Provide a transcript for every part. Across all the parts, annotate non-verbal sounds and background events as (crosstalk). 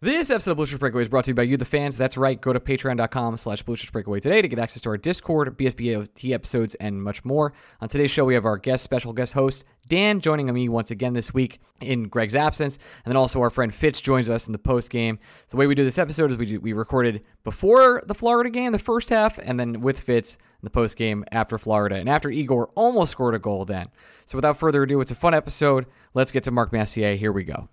This episode of Blue Shirts Breakaway is brought to you by you, the fans. That's right. Go to patreon.com slash Blue Shirts Breakaway today to get access to our Discord, BSBAOT episodes, and much more. On today's show, we have our guest, special guest host, Dan, joining me once again this week in Greg's absence. And then also our friend Fitz joins us in the post game. The way we do this episode is we, do, we recorded before the Florida game, the first half, and then with Fitz in the post game after Florida. And after Igor almost scored a goal then. So without further ado, it's a fun episode. Let's get to Mark Messier. Here we go.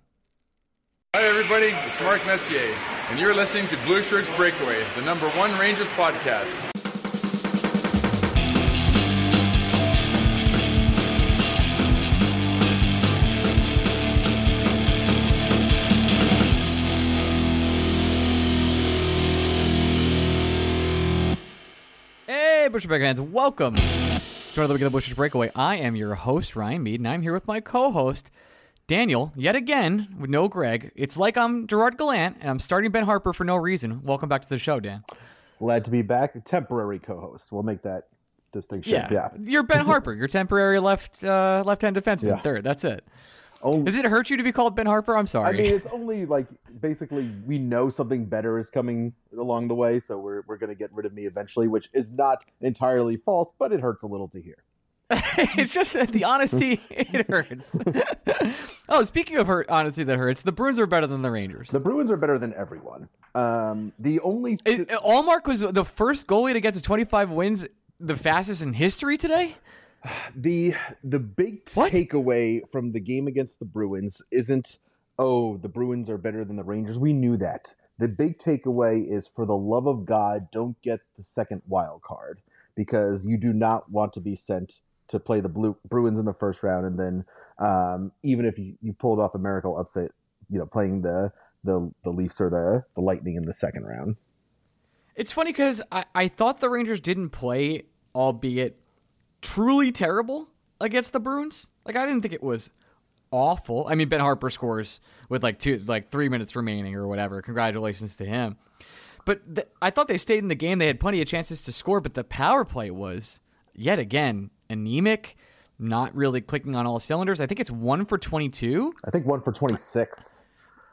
Hi, everybody. It's Mark Messier, and you're listening to Blue Shirts Breakaway, the number one Rangers podcast. Hey, Blue Shirts fans, welcome to another week of the Blue Shirts Breakaway. I am your host, Ryan Mead, and I'm here with my co host, Daniel, yet again, with no Greg. It's like I'm Gerard Gallant, and I'm starting Ben Harpur for no reason. Welcome back to the show, Dan. Glad to be back. Temporary co-host. We'll make that distinction. Yeah, Yeah. you're Ben (laughs) Harpur. You're temporary left uh, left hand defenseman. Yeah. Third. That's it. Only, Does it hurt you to be called Ben Harpur? I'm sorry. I mean, it's only like basically we know something better is coming along the way, so we're we're gonna get rid of me eventually, which is not entirely false, but it hurts a little to hear. (laughs) it's just that the honesty (laughs) it hurts. (laughs) oh, speaking of hurt, honesty that hurts, the Bruins are better than the Rangers. The Bruins are better than everyone. Um, the only It, Ullmark was the first goalie to get to 25 wins, the fastest in history today. (sighs) the the big What? takeaway from the game against the Bruins isn't oh the Bruins are better than the Rangers. We knew that. The big takeaway is for the love of God, don't get the second wild card because you do not want to be sent to play the Blue, Bruins in the first round and then um, even if you, you pulled off a miracle upset, you know, playing the the, the Leafs or the, the Lightning in the second round. It's funny because I, I thought the Rangers didn't play, albeit truly terrible, against the Bruins. Like I didn't think it was awful. I mean, Ben Harpur scores with like two, like three minutes remaining or whatever. Congratulations to him. But th- I thought they stayed in the game. They had plenty of chances to score, but the power play was yet again anemic, not really clicking on all cylinders. I think it's one for twenty-two. I think one for 26.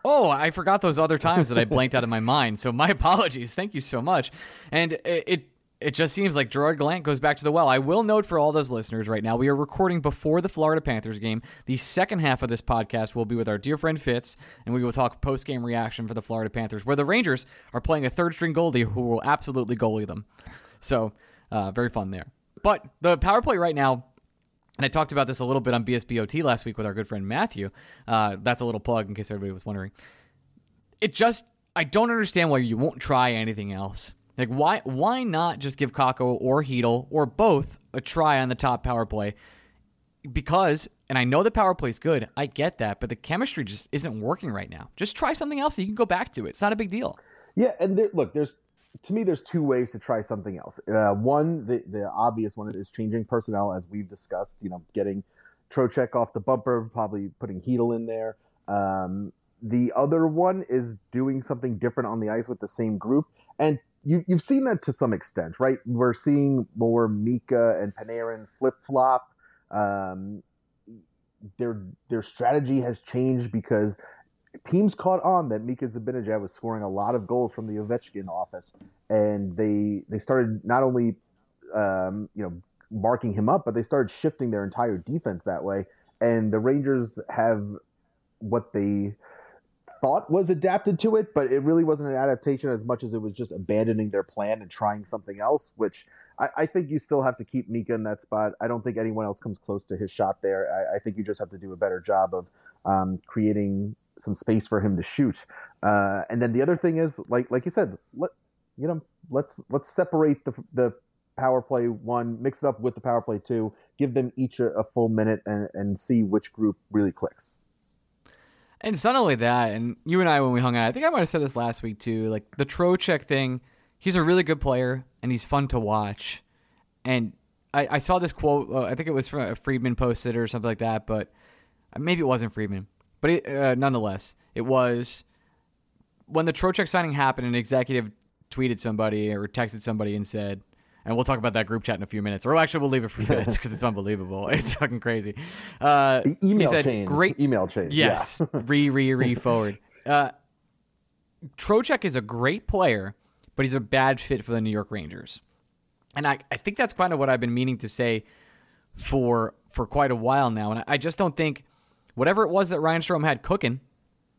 Oh, I forgot those other times that I blanked out of my mind. So my (laughs) apologies. Thank you so much. And it, it it just seems like Gerard Gallant goes back to the well. I will note for all those listeners right now, we are recording before the Florida Panthers game. The second half of this podcast will be with our dear friend Fitz, and we will talk post game reaction for the Florida Panthers, where the Rangers are playing a third string goalie who will absolutely goalie them. So uh, very fun there. But the power play right now and I talked about this a little bit on BSBOT last week with our good friend Matthew. Uh, that's a little plug in case everybody was wondering. It just, I don't understand why you won't try anything else. Like, why why not just give Kakko or Chytil or both a try on the top power play? Because, and I know the power play is good, I get that, but the chemistry just isn't working right now. Just try something else and you can go back to it. It's not a big deal. Yeah, and there, look, there's to me, there's two ways to try something else. Uh, one, the the obvious one is changing personnel, as we've discussed. You know, getting Trocheck off the bumper, probably putting Chytil in there. Um, the other one is doing something different on the ice with the same group, and you you've seen that to some extent, right? We're seeing more Mika and Panarin flip flop. Um, their their strategy has changed because teams caught on that Mika Zibanejad was scoring a lot of goals from the Ovechkin office, and they they started not only um, you know marking him up, but they started shifting their entire defense that way. And the Rangers have what they thought was adapted to it, but it really wasn't an adaptation as much as it was just abandoning their plan and trying something else, which I, I think you still have to keep Mika in that spot. I don't think anyone else comes close to his shot there. I, I think you just have to do a better job of um, creating some space for him to shoot. Uh, and then the other thing is, like like you said, let you know, let's let's separate the the power play one, mix it up with the power play two, give them each a, a full minute, and, and see which group really clicks. And it's not only that, and you and I, when we hung out, I think I might have said this last week too. Like the Trocheck thing, he's a really good player and he's fun to watch. And I, I saw this quote. Uh, I think it was from a Friedman posted or something like that, but maybe it wasn't Friedman. But it, uh, nonetheless, it was when the Trocheck signing happened. An executive tweeted somebody or texted somebody and said, and we'll talk about that group chat in a few minutes. Or actually, we'll leave it for minutes because it's (laughs) unbelievable. It's fucking crazy. Uh, email he said, chain. Great email chain. Yes, Yeah. (laughs) re re re forward. Uh, Trocheck is a great player, but he's a bad fit for the New York Rangers, and I, I think that's kind of what I've been meaning to say for for quite a while now. And I, I just don't think whatever it was that Ryan Strome had cooking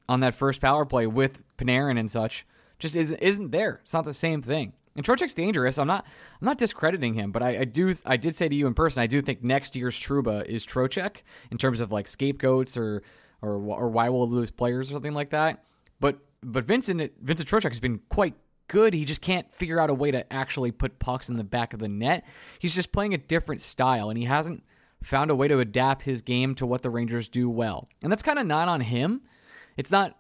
on that first power play with Panarin and such just isn't isn't there. It's not the same thing. And Trocheck's dangerous. I'm not I'm not discrediting him, but I, I do I did say to you in person I do think next year's Trouba is Trocheck in terms of like scapegoats or or or why we'll lose players or something like that. But but Vincent Vincent Trocheck has been quite good. He just can't figure out a way to actually put pucks in the back of the net. He's just playing a different style, and he hasn't found a way to adapt his game to what the Rangers do well. And that's kind of not on him. It's not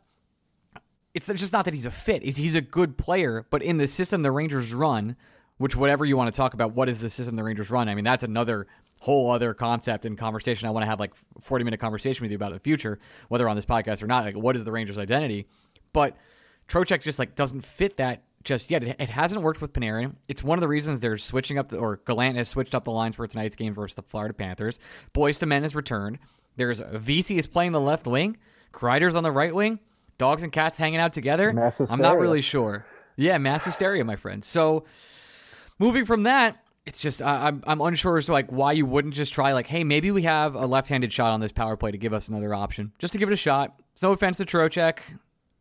it's just not that he's a fit. He's a good player, but in the system the Rangers run, which whatever you want to talk about, what is the system the Rangers run? I mean, that's another whole other concept and conversation. I want to have like 40 minute conversation with you about the future, whether on this podcast or not. Like, what is the Rangers' identity? But Trocheck just like doesn't fit that just yet. It, it hasn't worked with Panarin. It's one of the reasons they're switching up, the, or Gallant has switched up the lines for tonight's game versus the Florida Panthers. Boyce to Men has returned. There's uh, Vesey is playing the left wing. Kreider's on the right wing. Dogs and cats hanging out together. I'm not really sure. Yeah, mass hysteria, my friend. So moving from that, it's just I, I'm I'm unsure as to like why you wouldn't just try like, hey, maybe we have a left-handed shot on this power play to give us another option, just to give it a shot. It's no offense to Trocheck,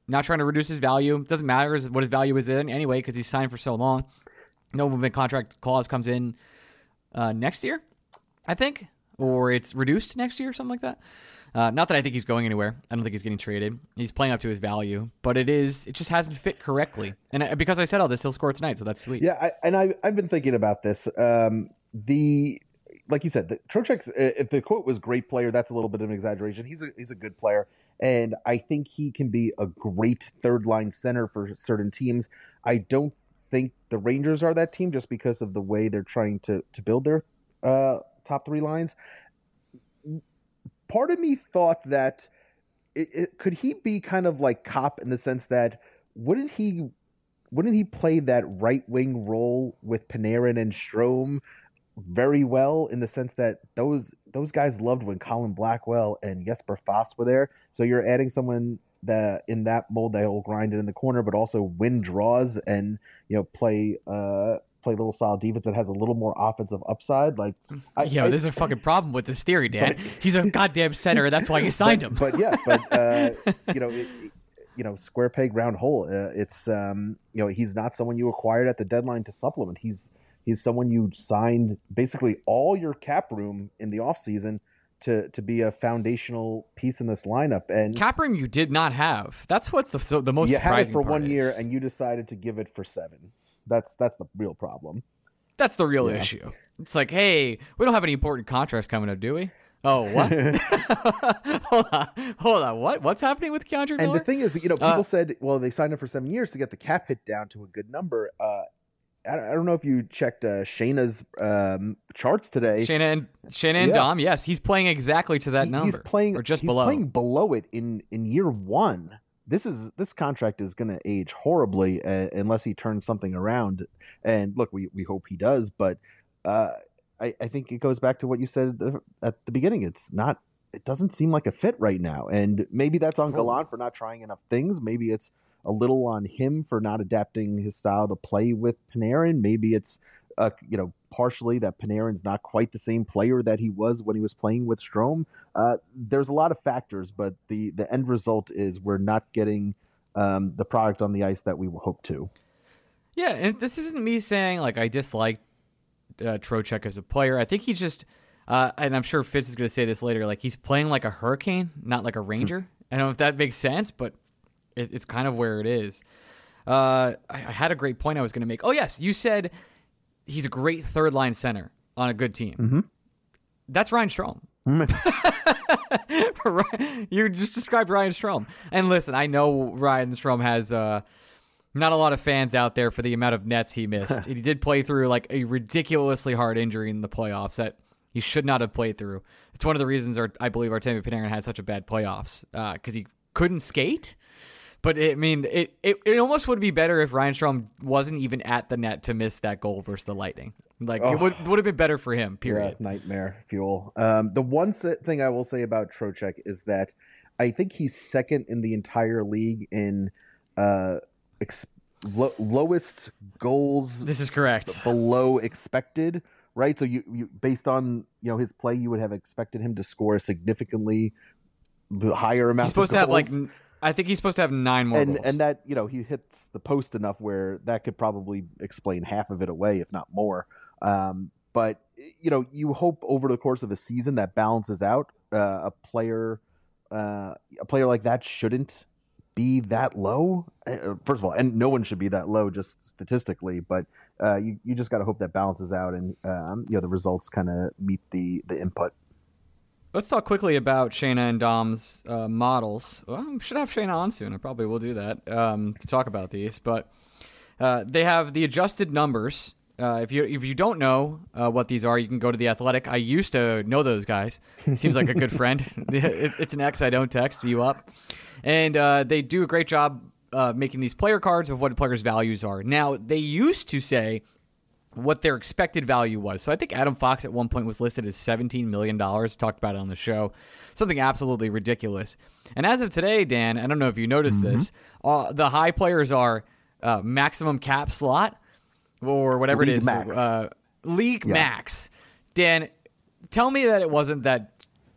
not trying to reduce his value. Doesn't matter what his value is in anyway because he's signed for so long. No movement contract clause comes in uh, next year, I think, or it's reduced next year, or something like that. Uh, not that I think he's going anywhere. I don't think he's getting traded. He's playing up to his value, but it is it just hasn't fit correctly. And because I said all this, he'll score tonight, so that's sweet. Yeah, I, and I, I've been thinking about this. Um, the like you said, the Trocheck's. If the quote was "great player," that's a little bit of an exaggeration. He's a he's a good player, and I think he can be a great third line center for certain teams. I don't think the Rangers are that team just because of the way they're trying to to build their uh, top three lines. Part of me thought that it, it, could he be kind of like Copp in the sense that wouldn't he wouldn't he play that right wing role with Panarin and Strome very well in the sense that those those guys loved when Colin Blackwell and Jesper Fast were there. So you're adding someone that in that mold that will grind it in the corner, but also win draws and you know play uh play a little solid defense that has a little more offensive upside. Like, I, Yo, I- there's a fucking problem with this theory, Dan. He's a goddamn center. That's why you (laughs) signed him. but yeah, but uh, (laughs) you know, it, you know, square peg round hole. Uh, it's um, you know, he's not someone you acquired at the deadline to supplement. He's he's someone you signed basically all your cap room in the offseason to to be a foundational piece in this lineup. And Cap room you did not have. That's what's the so, the most you had it for one year, and you decided to give it for seven. That's that's the real problem. That's the real Yeah. issue. It's like, hey, we don't have any important contracts coming up, do we? Oh, what? (laughs) (laughs) hold on, hold on. What? What's happening with K'Andre And the thing is, you know, people Uh, said, well, they signed him for seven years to get the cap hit down to a good number. Uh, I, don't, know if you checked uh, Shayna's um, charts today. Shayna and Shayna and Yeah. Dom, yes, he's playing exactly to that He- number. He's playing or just he's below. playing below it in in year one. This is this contract is going to age horribly uh, unless he turns something around. And look, we we hope he does, but uh, I I think it goes back to what you said at the beginning. It's not. It doesn't seem like a fit right now, and maybe that's on. Gallant for not trying enough things. Maybe it's a little on him for not adapting his style to play with Panarin. Maybe it's uh, you know partially that Panarin's not quite the same player that he was when he was playing with Strome. Uh, there's a lot of factors, but the the end result is we're not getting um, the product on the ice that we hope to. Yeah, and this isn't me saying like I dislike uh, Trocheck as a player. I think he just, uh, and I'm sure Fitz is going to say this later. Like he's playing like a hurricane, not like a ranger. I don't know if that makes sense, but it, it's kind of where it is. Uh, I, I had a great point I was going to make. Oh yes, you said he's a great third line center on a good team. Mhm. That's Ryan Strome. (laughs) you just described Ryan Strome. And listen, I know Ryan Strome has uh, not a lot of fans out there for the amount of nets he missed. (laughs) he did play through like a ridiculously hard injury in the playoffs that he should not have played through. It's one of the reasons our, I believe our Artemi Panarin had such a bad playoffs because uh, he couldn't skate. But it, I mean, it, it, it almost would be better if Ryan Strome wasn't even at the net to miss that goal versus the Lightning. Like oh. it would would have been better for him. Period. Nightmare fuel. Um, the one thing I will say about Trocheck is that I think he's second in the entire league in uh, ex- lo- lowest goals. This is correct. Below expected, right? So you, you based on you know his play, you would have expected him to score significantly higher amount. He's supposed to have like I think he's supposed to have nine more and goals. and that you know he hits the post enough where that could probably explain half of it away, if not more. Um, but you know, you hope over the course of a season that balances out. Uh, a player, uh, a player like that shouldn't be that low. Uh, first of all, and no one should be that low just statistically. But uh, you you just got to hope that balances out, and um, you know the results kind of meet the the input. Let's talk quickly about Shayna and Dom's uh, models. Well, we should have Shayna on soon. I probably will do that um, to talk about these. But uh, they have the adjusted numbers. Uh, if you if you don't know uh, what these are, you can go to the Athletic. I used to know those guys. Seems like a good friend. (laughs) it's an ex I don't text you up, and uh, they do a great job uh, making these player cards of what players' values are. Now they used to say what their expected value was. So I think Adam Fox at one point was listed as $17 million. Talked about it on the show. Something absolutely ridiculous. And as of today, Dan, I don't know if you noticed mm-hmm. this, uh, the high players are uh, maximum cap slot or whatever league it is. Max. Uh, league yeah. max. Dan, tell me that it wasn't that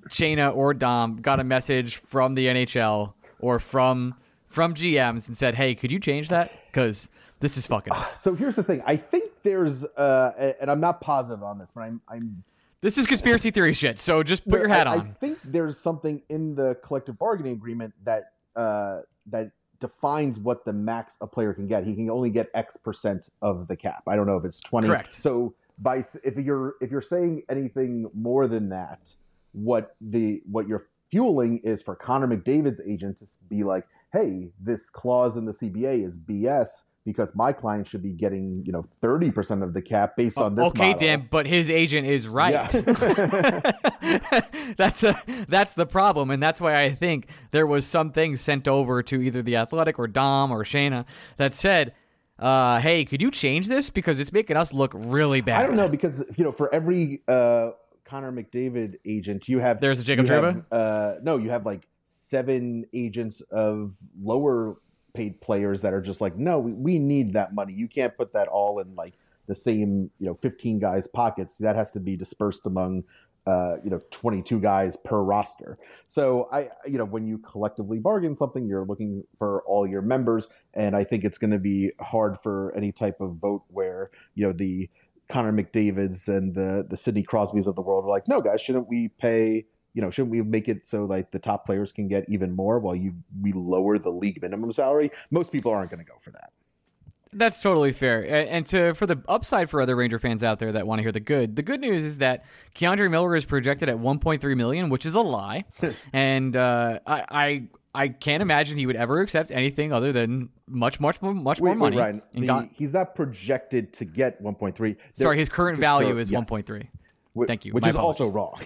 Shayna or Dom got a message from the NHL or from from GMs and said, "Hey, could you change that?" Because this is fucking us. So here's the thing. I think there's, uh, and I'm not positive on this, but I'm, I'm. This is conspiracy theory shit. So just put your hat I, on. I think there's something in the collective bargaining agreement that uh, that defines what the max a player can get. He can only get X percent of the cap. I don't know if it's twenty. Correct. So by if you're if you're saying anything more than that, what the what you're fueling is for Connor McDavid's agent to be like, hey, this clause in the CBA is BS because my client should be getting you know 30% of the cap based on this okay model. dan but his agent is right yeah. (laughs) (laughs) that's a, that's the problem and that's why i think there was something sent over to either the athletic or dom or shayna that said uh, hey could you change this because it's making us look really bad i don't know because you know for every uh, connor mcdavid agent you have there's a jacob Trouba? uh, no you have like seven agents of lower paid players that are just like, no, we, we need that money. You can't put that all in like the same, you know, 15 guys' pockets. That has to be dispersed among, uh, you know, 22 guys per roster. So I, you know, when you collectively bargain something, you're looking for all your members, and I think it's going to be hard for any type of vote where you know the Connor McDavid's and the the Sidney Crosby's of the world are like, no, guys, shouldn't we pay you know, shouldn't we make it so like the top players can get even more while you we lower the league minimum salary? Most people aren't going to go for that. That's totally fair. And to for the upside for other Ranger fans out there that want to hear the good, the good news is that K'Andre Miller is projected at 1.3 million, which is a lie. (laughs) and uh, I, I I can't imagine he would ever accept anything other than much, much more, much wait, more money. Wait, Ryan, the, got, he's not projected to get 1.3. Sorry, his current value is yes. 1.3. Thank you. Which is apologies. also wrong.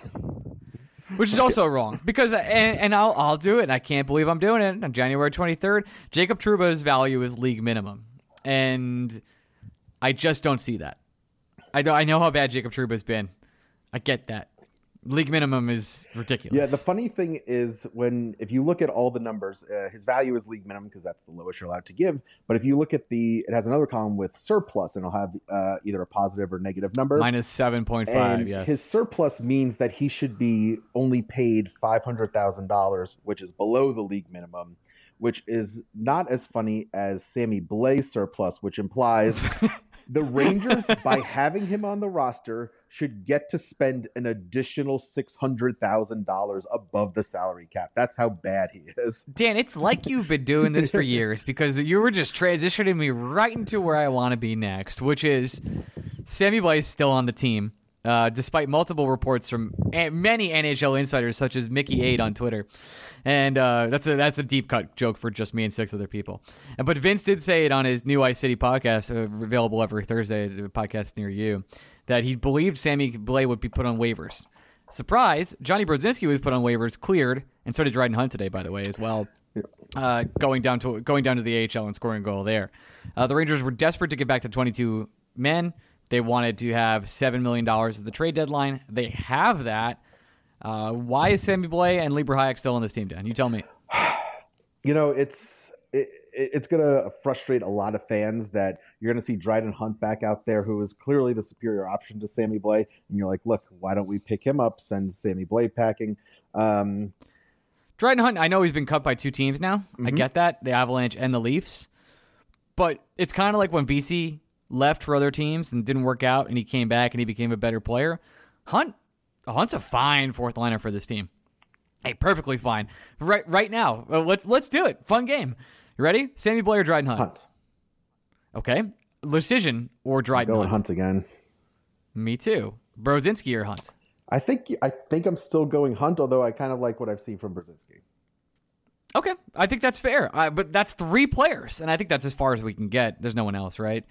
Which is also wrong because and, and I'll I'll do it. And I can't believe I'm doing it on January 23rd. Jacob Trouba's value is league minimum, and I just don't see that. I know I know how bad Jacob Trouba's been. I get that, league minimum is ridiculous. Yeah, the funny thing is when if you look at all the numbers, uh, his value is league minimum because that's the lowest you're allowed to give. But if you look at the, it has another column with surplus, and it'll have uh, either a positive or negative number. Minus seven point five. Yes. His surplus means that he should be only paid five hundred thousand dollars, which is below the league minimum. Which is not as funny as Sammy Blais surplus, which implies (laughs) the Rangers, by having him on the roster, should get to spend an additional six hundred thousand dollars above the salary cap. That's how bad he is. Dan, it's like you've been doing this for (laughs) years because you were just transitioning me right into where I want to be next, which is Sammy Blais still on the team. Uh, despite multiple reports from many NHL insiders, such as Mickey Aid on Twitter. And uh, that's a that's a deep cut joke for just me and six other people. But Vince did say it on his New Ice City podcast, uh, available every Thursday, a podcast near you, that he believed Sammy Blais would be put on waivers. Surprise! Johnny Brodzinski was put on waivers, cleared, and so did Dryden Hunt today, by the way, as well. Uh, going down to going down to the AHL and scoring a goal there. Uh, the Rangers were desperate to get back to 22 men. They wanted to have $7 million as the trade deadline. They have that. Uh, why is Sammy Blais and Libor Hajek still on this team, Dan? You tell me. (sighs) You know, it's it, it's going to frustrate a lot of fans that you're going to see Dryden Hunt back out there, who is clearly the superior option to Sammy Blais. And you're like, look, why don't we pick him up, send Sammy Blais packing? Um, Dryden Hunt, I know he's been cut by two teams now. Mm-hmm. I get that, the Avalanche and the Leafs. But it's kind of like when Vesey left for other teams and didn't work out, and he came back and he became a better player. Hunt, Hunt's a fine fourth liner for this team. Hey, perfectly fine. Right, right now. let's let's do it. Fun game. You ready? Sammy Blais, Dryden Hunt. Hunt. Okay. Decision or Dryden going Hunt. Hunt again. Me too. Brodzinski or Hunt. I think I think I'm still going Hunt, although I kind of like what I've seen from Brodzinski. Okay, I think that's fair. Uh, but that's three players, and I think that's as far as we can get. There's no one else, right?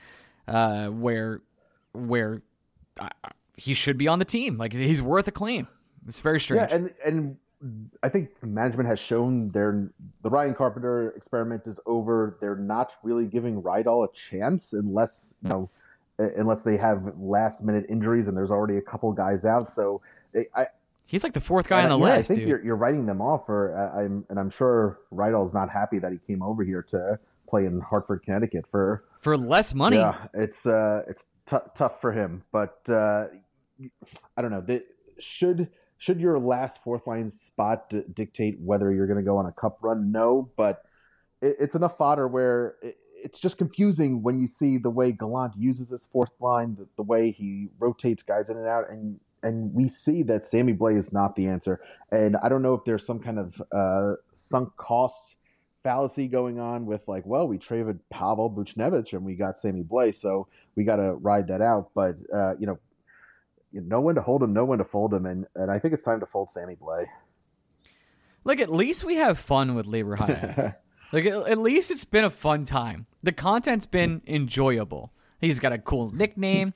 Uh, where where uh, he should be on the team. Like he's worth a claim. It's very strange. Yeah, and and I think management has shown their the Ryan Carpenter experiment is over. They're not really giving Rydahl a chance unless you know unless they have last minute injuries and there's already a couple guys out. So I. He's like the fourth guy on the yeah, list. I think dude. you're, you're writing them off, or uh, I'm, and I'm sure Rydahl's not happy that he came over here to play in Hartford, Connecticut for for less money. Yeah, it's uh, it's t- tough for him, but uh, I don't know. Should should your last fourth line spot d- dictate whether you're going to go on a cup run? No, but it, it's enough fodder where it, it's just confusing when you see the way Gallant uses his fourth line, the, the way he rotates guys in and out, and and we see that Sammy Blais is not the answer. And I don't know if there's some kind of uh, sunk cost fallacy going on with like, well, we traded Pavel Buchnevich and we got Sammy Blais, so we got to ride that out. But uh, you know, know when to hold him, know when to fold him, and and I think it's time to fold Sammy Blais. Look, at least we have fun with Libor Hajek. (laughs) like at least it's been a fun time. The content's been enjoyable. He's got a cool nickname.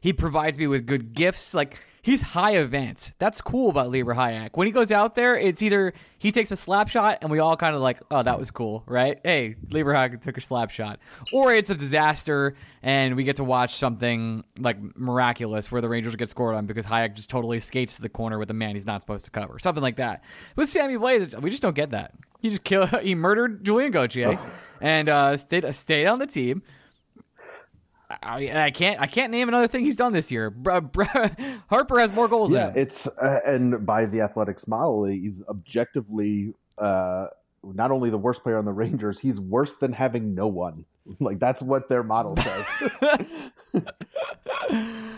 He provides me with good gifts. Like he's high events. That's cool about Libor Hajek. When he goes out there, it's either he takes a slap shot and we all kind of like, oh, that was cool, right? Hey, Libor Hajek took a slap shot. Or it's a disaster and we get to watch something like miraculous where the Rangers get scored on because Hajek just totally skates to the corner with a man he's not supposed to cover. Something like that. With Sammy Blais, we just don't get that. He just killed, (laughs) he murdered Julien Gauthier and uh, stayed, stayed on the team I, I, can't I can't name another thing he's done this year. (laughs) Harpur has more goals. Yeah, it's uh, and by the Athletics model, he's objectively uh, not only the worst player on the Rangers, he's worse than having no one. (laughs) Like that's what their model says. (laughs)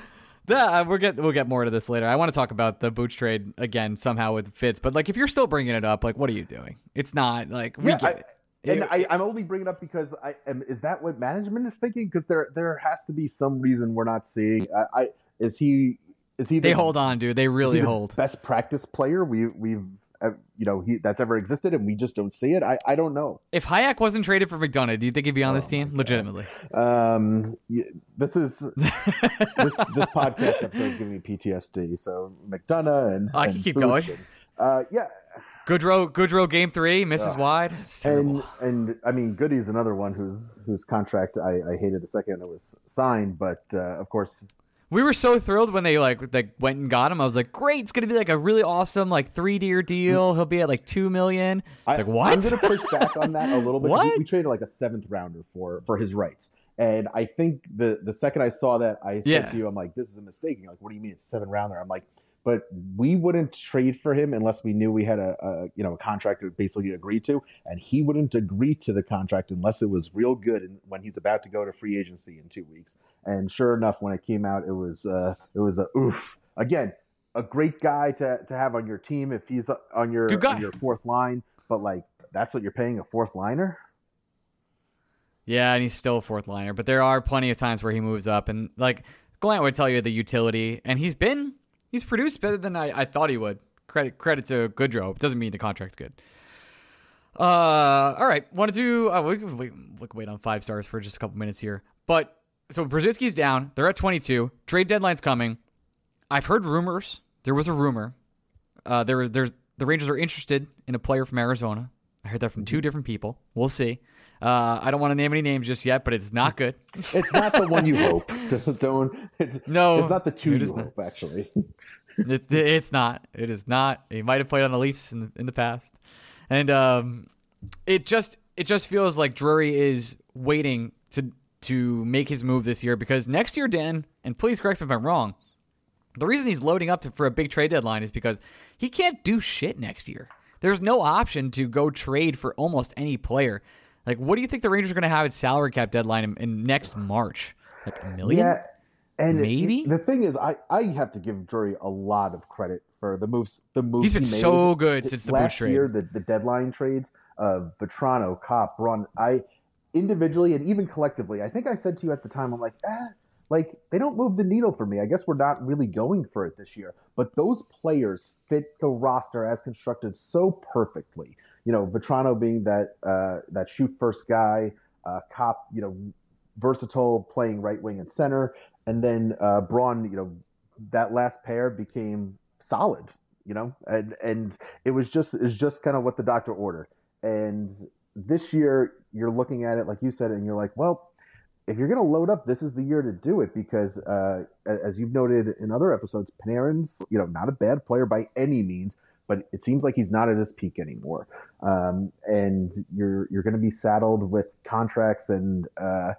Yeah, uh, we'll get we'll get more to this later. I want to talk about the Booch trade again somehow with Fitz, but like if you're still bringing it up, like what are you doing? It's not like we yeah, get I, it. And I, am only bringing it up because I am. Is that what management is thinking? Because there there has to be some reason we're not seeing. I, I is he is he? The, they hold on, dude. They really the hold. Best practice player we we've uh, you know he that's ever existed, and we just don't see it. I I don't know. If Hajek wasn't traded for McDonagh, do you think he'd be on oh, this team? Legitimately. Um, this is this this podcast episode is giving me PTSD. So McDonagh and (laughs) I can keep going. And, uh, yeah, Goodrow, Goodrow, game three misses uh, wide. And and I mean, Goody's another one whose whose contract I, I hated the second it was signed, but uh, of course. We were so thrilled when they like like went and got him. I was like, "Great! It's gonna be like a really awesome like three year deal. He'll be at like two million. I, like what? I'm gonna push back on that a little (laughs) bit. what? We, we, traded like a seventh rounder for for his rights, and I think the the second I saw that, I said yeah. to you, "I'm like, this is a mistake." And You're like, "What do you mean it's seven rounder?" I'm like, but we wouldn't trade for him unless we knew we had a, a you know a contract to basically agree to, and he wouldn't agree to the contract unless it was real good. And when he's about to go to free agency in two weeks, and sure enough, when it came out, it was uh, it was a oof again. A great guy to, to have on your team if he's on your on your fourth line, but like that's what you're paying a fourth liner. Yeah, and he's still a fourth liner, but there are plenty of times where he moves up and like Gallant would tell you the utility, and he's been he's produced better than I, I thought he would. Credit credit to Goodrow. Doesn't mean the contract's good. Uh, all right. Want to? Uh, we, can- we, wait on five stars for just a couple minutes here. But so Brodzinski's down. They're at 22. Trade deadline's coming. I've heard rumors. There was a rumor. Uh, there, there's the Rangers are interested in a player from Arizona. I heard that from two different people. We'll see. Uh, I don't want to name any names just yet, but it's not (laughs) good. It's not the one you hope. (laughs) Don't. It's, No, it's not the two you not. hope. Actually, it, it's not. It is not. He might have played on the Leafs in the, in the past, and um, it just it just feels like Drury is waiting to to make his move this year because next year, Dan, and please correct me if I'm wrong. The reason he's loading up to, for a big trade deadline is because he can't do shit next year. There's no option to go trade for almost any player. Like, what do you think the Rangers are going to have at salary cap deadline in, in next March? Like a million? yeah. And Maybe? the thing is, I I have to give Drury a lot of credit for the moves. The moves He's been he so good since the last trade. year. The the deadline trades of Vatrano, Copp, Braun. I individually and even collectively, I think I said to you at the time, I'm like, ah, like they don't move the needle for me. I guess we're not really going for it this year. But those players fit the roster as constructed so perfectly. You know, Vatrano being that uh, that shoot first guy, uh, Copp, you know, versatile playing right wing and center, and then uh, Braun, you know, that last pair became solid. You know, and and it was just it's just kind of what the doctor ordered. And this year, you're looking at it like you said, and you're like, well, if you're going to load up, this is the year to do it because, uh, as you've noted in other episodes, Panarin's you know not a bad player by any means, but it seems like he's not at his peak anymore. Um, and you're you're going to be saddled with contracts and uh,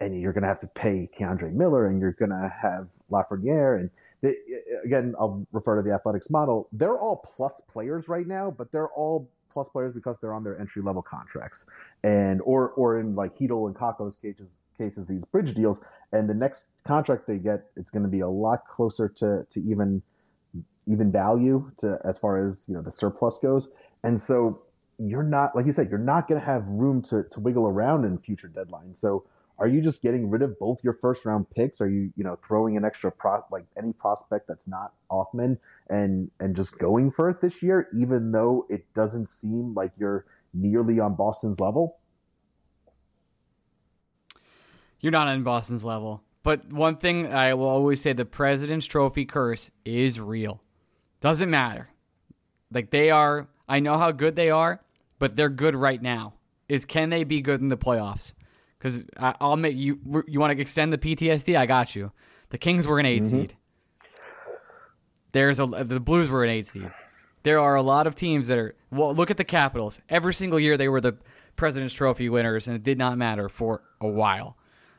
and you're going to have to pay K'Andre Miller, and you're going to have Lafreniere, and the, again, I'll refer to the Athletics model. They're all plus players right now, but they're all plus players because they're on their entry level contracts, and or or in like Chytil and Kakko's cases, cases these bridge deals, and the next contract they get, it's going to be a lot closer to to even even value to as far as you know the surplus goes, and so you're not like you said, you're not going to have room to to wiggle around in future deadlines. So are you just getting rid of both your first round picks? Are you, you know, throwing an extra pro like any prospect that's not Othmann and and just going for it this year, even though it doesn't seem like you're nearly on Boston's level? You're not on Boston's level. But one thing I will always say the President's Trophy curse is real. Doesn't matter. Like they are, I know how good they are, but they're good right now. Is can they be good in the playoffs? Because I'll make you. You want to extend the PTSD? I got you. The Kings were an 8 mm-hmm. seed. There's a the Blues were an eight seed. There are a lot of teams that are. Well, look at the Capitals. Every single year they were the President's Trophy winners, and it did not matter for a while.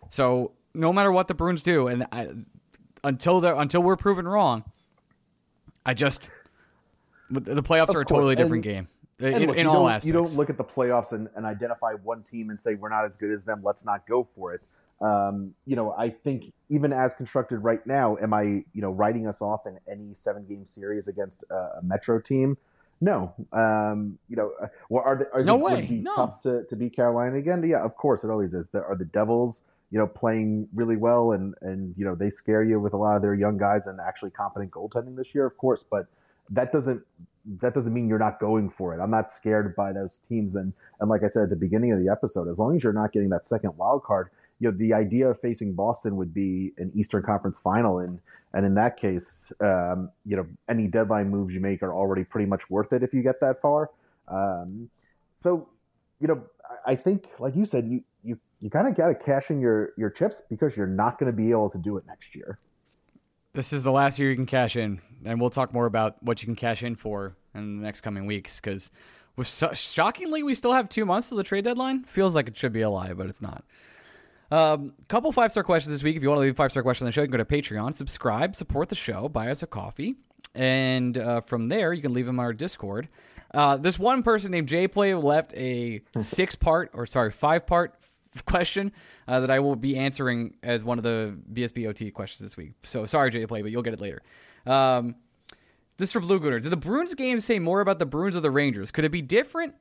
So no matter what the Bruins do, and I, until they until we're proven wrong, I just the playoffs Of are a course, totally and- different game And in, look, in all aspects. You don't look at the playoffs and, and identify one team and say we're not as good as them. Let's not go for it. Um, you know, I think even as constructed right now, am I you know writing us off in any seven game series against a, a Metro team? No. Um, you know, uh, well, are the, is No it, would way, it be no. tough to, to beat Carolina again? Yeah, of course it always is. There are the Devils, you know, playing really well and and you know they scare you with a lot of their young guys and actually competent goaltending this year, of course, but that doesn't that doesn't mean you're not going for it. I'm not scared by those teams, and and like I said at the beginning of the episode, as long as you're not getting that second wild card, you know the idea of facing Boston would be an Eastern Conference final, and and in that case, um, you know any deadline moves you make are already pretty much worth it if you get that far. Um, so, you know, I, I think like you said, you you you kind of got to cash in your your chips because you're not going to be able to do it next year. this is the last year you can cash in, and we'll talk more about what you can cash in for in the next coming weeks. Because so, shockingly, we still have two months to the trade deadline. Feels like it should be a lie, but it's not. Um, couple five star questions this week. If you want to leave a five star question on the show, you can go to Patreon, subscribe, support the show, buy us a coffee, and uh, from there you can leave them on our Discord. Uh, this one person named JPlay left a (laughs) six part or sorry five part (laughs) question uh, that I will be answering as one of the BSBOT questions this week. So sorry JPlay, but you'll get it later. Um, this is from Blue Gooner. Did the Bruins game say more about the Bruins or the Rangers? Could it be different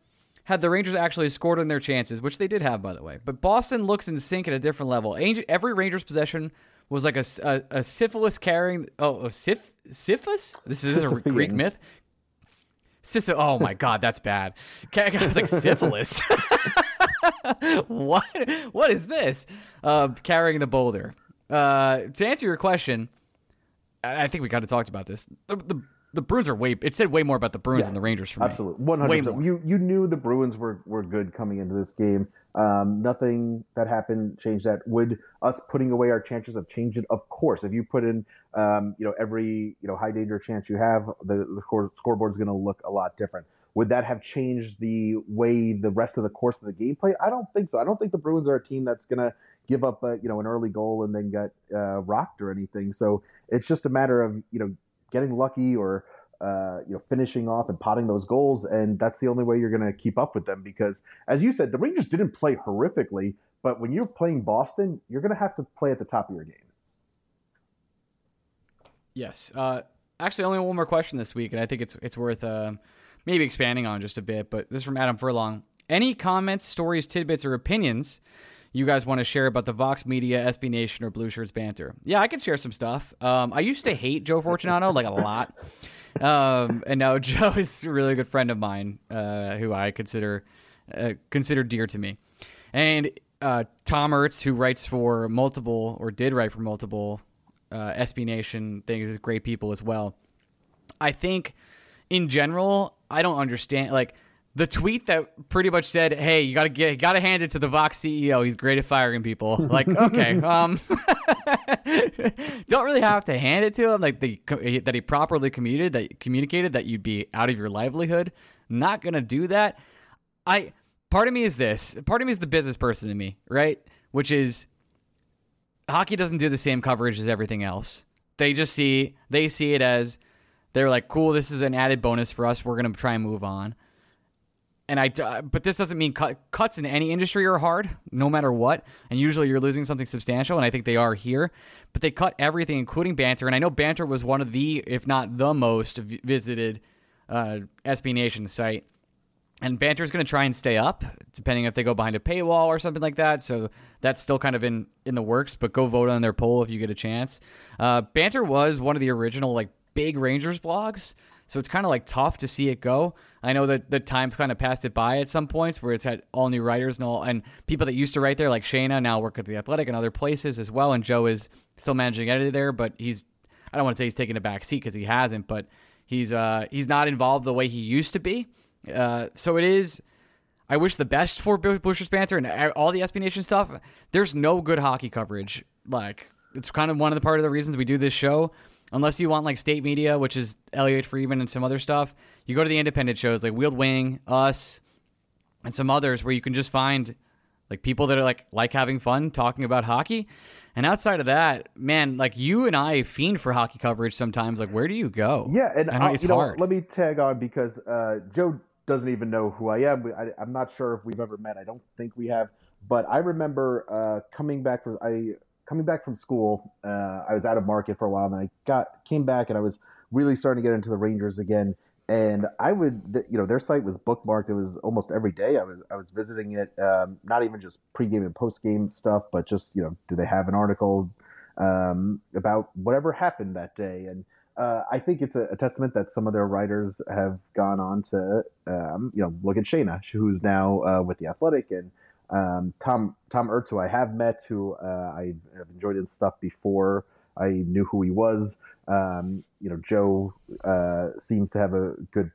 had the Rangers actually scored on their chances, which they did have, by the way? But Boston looks in sync at a different level. Every Rangers possession was like a, a, a syphilis carrying. Oh, a syph, syphilis? This is, this is a Greek myth. Sissa, oh my god, that's bad. (laughs) I was like syphilis. (laughs) (laughs) what? What is this? Uh, carrying the boulder. Uh, to answer your question, I think we kind of talked about this. The, the the Bruins are way. It said way more about the Bruins yeah, than the Rangers for me. Absolutely, one hundred. You you knew the Bruins were were good coming into this game. Um, nothing that happened changed that. Would us putting away our chances of changing? Of course, if you put in, um, you know, every you know high danger chance you have, the, the score, scoreboard is going to look a lot different. Would that have changed the way the rest of the course of the gameplay? I don't think so. I don't think the Bruins are a team that's going to give up a, you know an early goal and then get uh, rocked or anything. So it's just a matter of you know getting lucky or uh, you know finishing off and potting those goals, and that's the only way you're going to keep up with them. Because as you said, the Rangers didn't play horrifically, but when you're playing Boston, you're going to have to play at the top of your game. Yes. Uh, actually, only one more question this week, and I think it's it's worth uh, maybe expanding on just a bit. But this is from Adam Furlong. Any comments, stories, tidbits, or opinions you guys want to share about the Vox Media, SB Nation, or Blue Shirts banter. Yeah, I can share some stuff. Um, I used to hate Joe Fortunato like a lot, um, and now (laughs) Joe is a really good friend of mine, uh, who I consider uh, consider dear to me. And uh, Tom Urtz, who writes for multiple or did write for multiple uh, SB Nation things, is great people as well. I think, in general, I don't understand like the tweet that pretty much said, "Hey, you gotta get, gotta hand it to the Vox CEO. He's great at firing people." (laughs) Like, okay, um, (laughs) don't really have to hand it to him. Like the that he properly communicated that communicated that you'd be out of your livelihood. Not gonna do that. I part of me is this. Part of me is the business person in me, right? Which is hockey doesn't do the same coverage as everything else. They just see they see it as they're like, cool. This is an added bonus for us. We're gonna try and move on and I, but this doesn't mean cut, cuts in any industry are hard, no matter what. And usually you're losing something substantial, and I think they are here. But they cut everything, including banter. And I know banter was one of the, if not the most visited uh, SB Nation site. And banter is going to try and stay up, depending if they go behind a paywall or something like that. So that's still kind of in in the works. But go vote on their poll if you get a chance. Uh, banter was one of the original like big Rangers blogs. So it's kind of like tough to see it go. I know that the times kind of passed it by at some points where it's had all new writers and all and people that used to write there like Shayna now work at the Athletic and other places as well. And Joe is still managing editor there, but he's I don't want to say he's taking a back seat because he hasn't, but he's uh he's not involved the way he used to be. Uh, so it is. I wish the best for Bushers Banter and all the SB Nation stuff. There's no good hockey coverage. Like it's kind of one of the part of the reasons we do this show unless you want like state media, which is Elliotte Friedman and some other stuff, you go to the independent shows like Wheeled Wing, Us, and some others where you can just find like people that are like like having fun talking about hockey. And outside of that, man, like you and I fiend for hockey coverage sometimes. Like, where do you go? Yeah, and I know, it's you know, hard. Let me tag on because uh, Joe doesn't even know who I am. I, am not sure if we've ever met. I don't think we have. But I remember uh, coming back from I coming back from school, uh, I was out of market for a while, and I got came back, and I was really starting to get into the Rangers again. And I would, you know, their site was bookmarked. It was almost every day. I was I was visiting it, um, not even just pregame and postgame stuff, but just you know, do they have an article um, about whatever happened that day? And uh, I think it's a, a, testament that some of their writers have gone on to, um, you know, look at Shayna, who's now uh, with the Athletic, and um, Tom Tom Urtz, who I have met, who uh, I have enjoyed his stuff before I knew who he was. Um, you know, Joe uh, seems to have a good.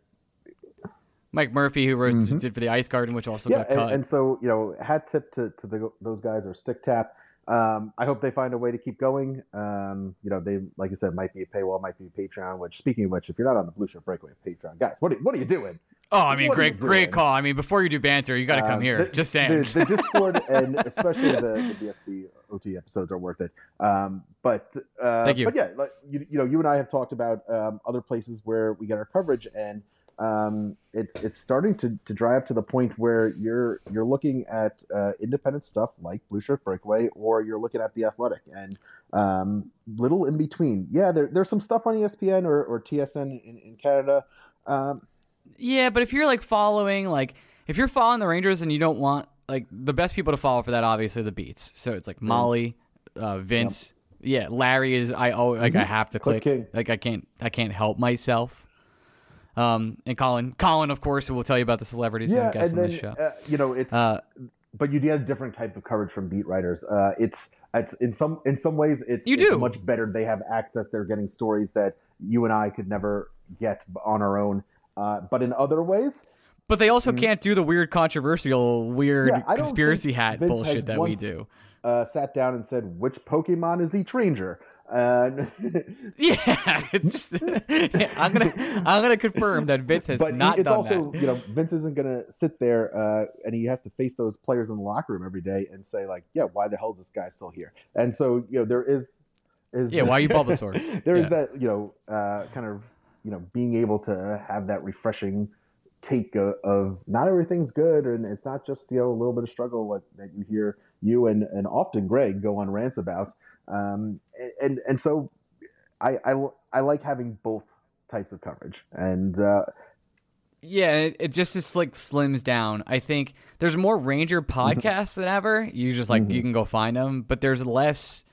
Mike Murphy, who wrote, mm-hmm. did for the Ice Garden, which also yeah, got cut. And, and so you know, hat tip to, to the, those guys or stick tap. Um, I hope they find a way to keep going. Um, you know, they like you said, might be a paywall, might be a Patreon. Which, speaking of which, if you're not on the Blue Shirt Breakaway Patreon, guys, what are, what are you doing? Oh, I mean, what great, great call. I mean, before you do banter, you got to come um, here. The, Just saying. The, the (laughs) Discord and especially the, the BSB OT episodes are worth it. Um, but uh, thank you. But yeah, like, you, you know, you and I have talked about um, other places where we get our coverage, and um, it's it's starting to, to dry up to the point where you're you're looking at uh, independent stuff like Blue Shirt Breakaway, or you're looking at the Athletic, and um, little in between. Yeah, there, there's some stuff on ESPN or, or TSN in, in Canada. Um, yeah, but if you're like following, like if you're following the Rangers and you don't want like the best people to follow for that, obviously the beats. So it's like Molly, uh, Vince, Yeah, Larry is. I oh like I have to Mm-hmm. Click click. Like I can't. I can't help myself. Um, and Colin, Colin, of course, who will tell you about the celebrities Yeah, and guests and on then this show. uh, you know it's, Uh, but you get a different type of coverage from beat writers. Uh, it's it's in some in some ways it's, You it's do. much better. They have access. They're getting stories that you and I could never get on our own. Uh, but in other ways, But they also can't do the weird, controversial, weird mm. Yeah, conspiracy hat Vince bullshit that we do. uh, sat down and said, "Which Pokemon is each ranger?" Uh, (laughs) Yeah, it's just. (laughs) I'm gonna. I'm gonna confirm that Vince has but not it's done also that. you know Vince isn't going to sit there uh, and he has to face those players in the locker room every day and say like, "Yeah, why the hell is this guy still here?" And so you know there is. is Yeah, why are you Bulbasaur? (laughs) there is Yeah. that you know uh, kind of you know being able to have that refreshing take of, of not everything's good and it's not just you know a little bit of struggle like, that you hear you and, and often Greg go on rants about um, and and so I, I I like having both types of coverage and uh, Yeah, it, it just just like slims down. I think there's more Ranger Mm-hmm. podcasts than ever. You just like you can go find them, but there's less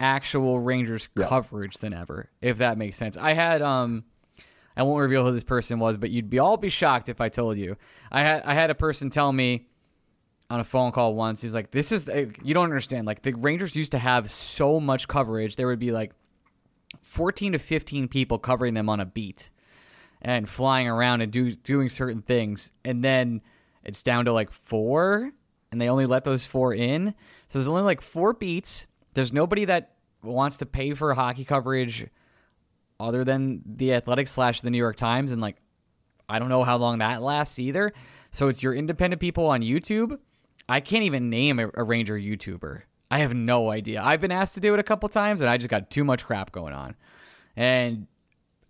actual Rangers Yeah. coverage than ever. If that makes sense. I had um, I won't reveal who this person was, but you'd be all be shocked if I told you. I had I had a person tell me on a phone call once. He's like, "This is uh, you don't understand. Like the Rangers used to have so much coverage. There would be like 14 to 15 people covering them on a beat." and flying around and do doing certain things, and then it's down to like four, and they only let those four in. So there's only like four beats. There's nobody that wants to pay for hockey coverage other than the Athletic slash the New York Times, and like I don't know how long that lasts either. So it's your independent people on YouTube. I can't even name a, a Ranger YouTuber. I have no idea. I've been asked to do it a couple times, and I just got too much crap going on. And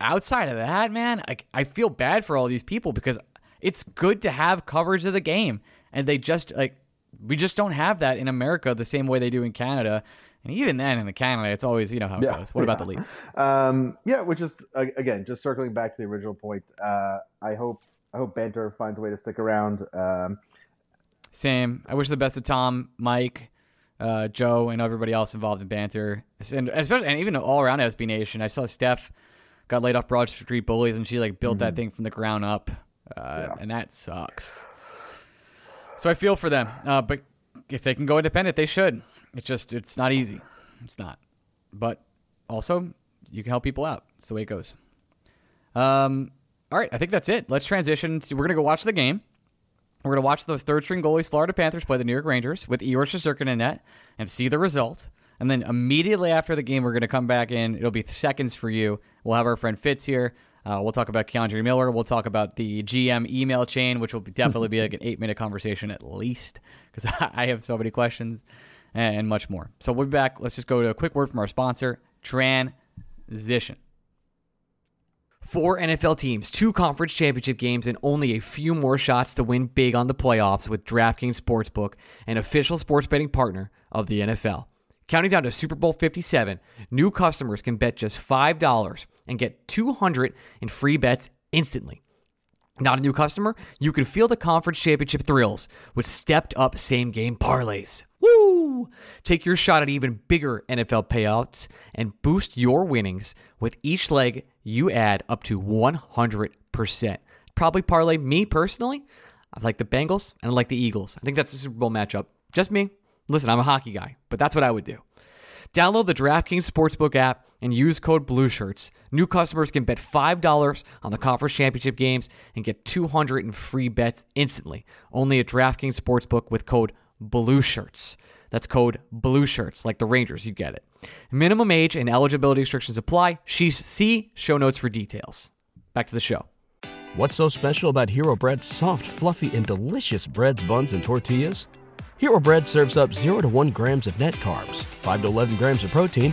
outside of that, man, I, I feel bad for all these people because it's good to have coverage of the game, and they just like we just don't have that in America the same way they do in Canada. And even then, in the Canada, it's always you know how it Yeah, goes. What about the yeah. Leafs? Um, yeah, which is again just circling back to the original point. Uh, I hope I hope Banter finds a way to stick around. Um, Same. I wish the best of Tom, Mike, uh, Joe, and everybody else involved in banter, and especially and even all around SB Nation. I saw Steph got laid off Broad Street Bullies, and she like built that thing from the ground up, uh, Yeah. and that sucks. So I feel for them, uh, but if they can go independent, they should. It's just it's not easy. It's not, but also you can help people out. It's the way it goes. Um. All right, I think that's it. Let's transition. To, we're gonna go watch the game. We're to watch those third string goalies, Florida Panthers, play the New York Rangers with Igor Shesterkin in net and see the result. And then immediately after the game, we're to come back in. It'll be seconds for you. We'll have our friend Fitz here. Uh, we'll talk about K'Andre Miller. We'll talk about the GM email chain, which will definitely be like an eight minute conversation at least because (laughs) I have so many questions and much more. So we'll be back. Let's just go to a quick word from our sponsor, Transition. Four NFL teams, two conference championship games, and only a few more shots to win big on the playoffs with DraftKings Sportsbook, an official sports betting partner of the NFL. Counting down to Super Bowl 57, new customers can bet just $5 and get 200 in free bets instantly. Not a new customer? You can feel the conference championship thrills with stepped up same game parlays. Woo! Take your shot at even bigger NFL payouts and boost your winnings with each leg you add up to 100%. Probably parlay me personally. I like the Bengals and I like the Eagles. I think that's the Super Bowl matchup. Just me. Listen, I'm a hockey guy, but that's what I would do. Download the DraftKings Sportsbook app and use code BLUESHIRTS. New customers can bet $5 on the conference championship games and get 200 in free bets instantly. Only at DraftKings Sportsbook with code BLUESHIRTS. That's code BLUESHIRTS, like the Rangers, you get it. Minimum age and eligibility restrictions apply. See show notes for details. Back to the show. What's so special about Hero Bread's soft, fluffy, and delicious breads, buns, and tortillas? Hero Bread serves up 0 to 1 grams of net carbs, 5 to 11 grams of protein,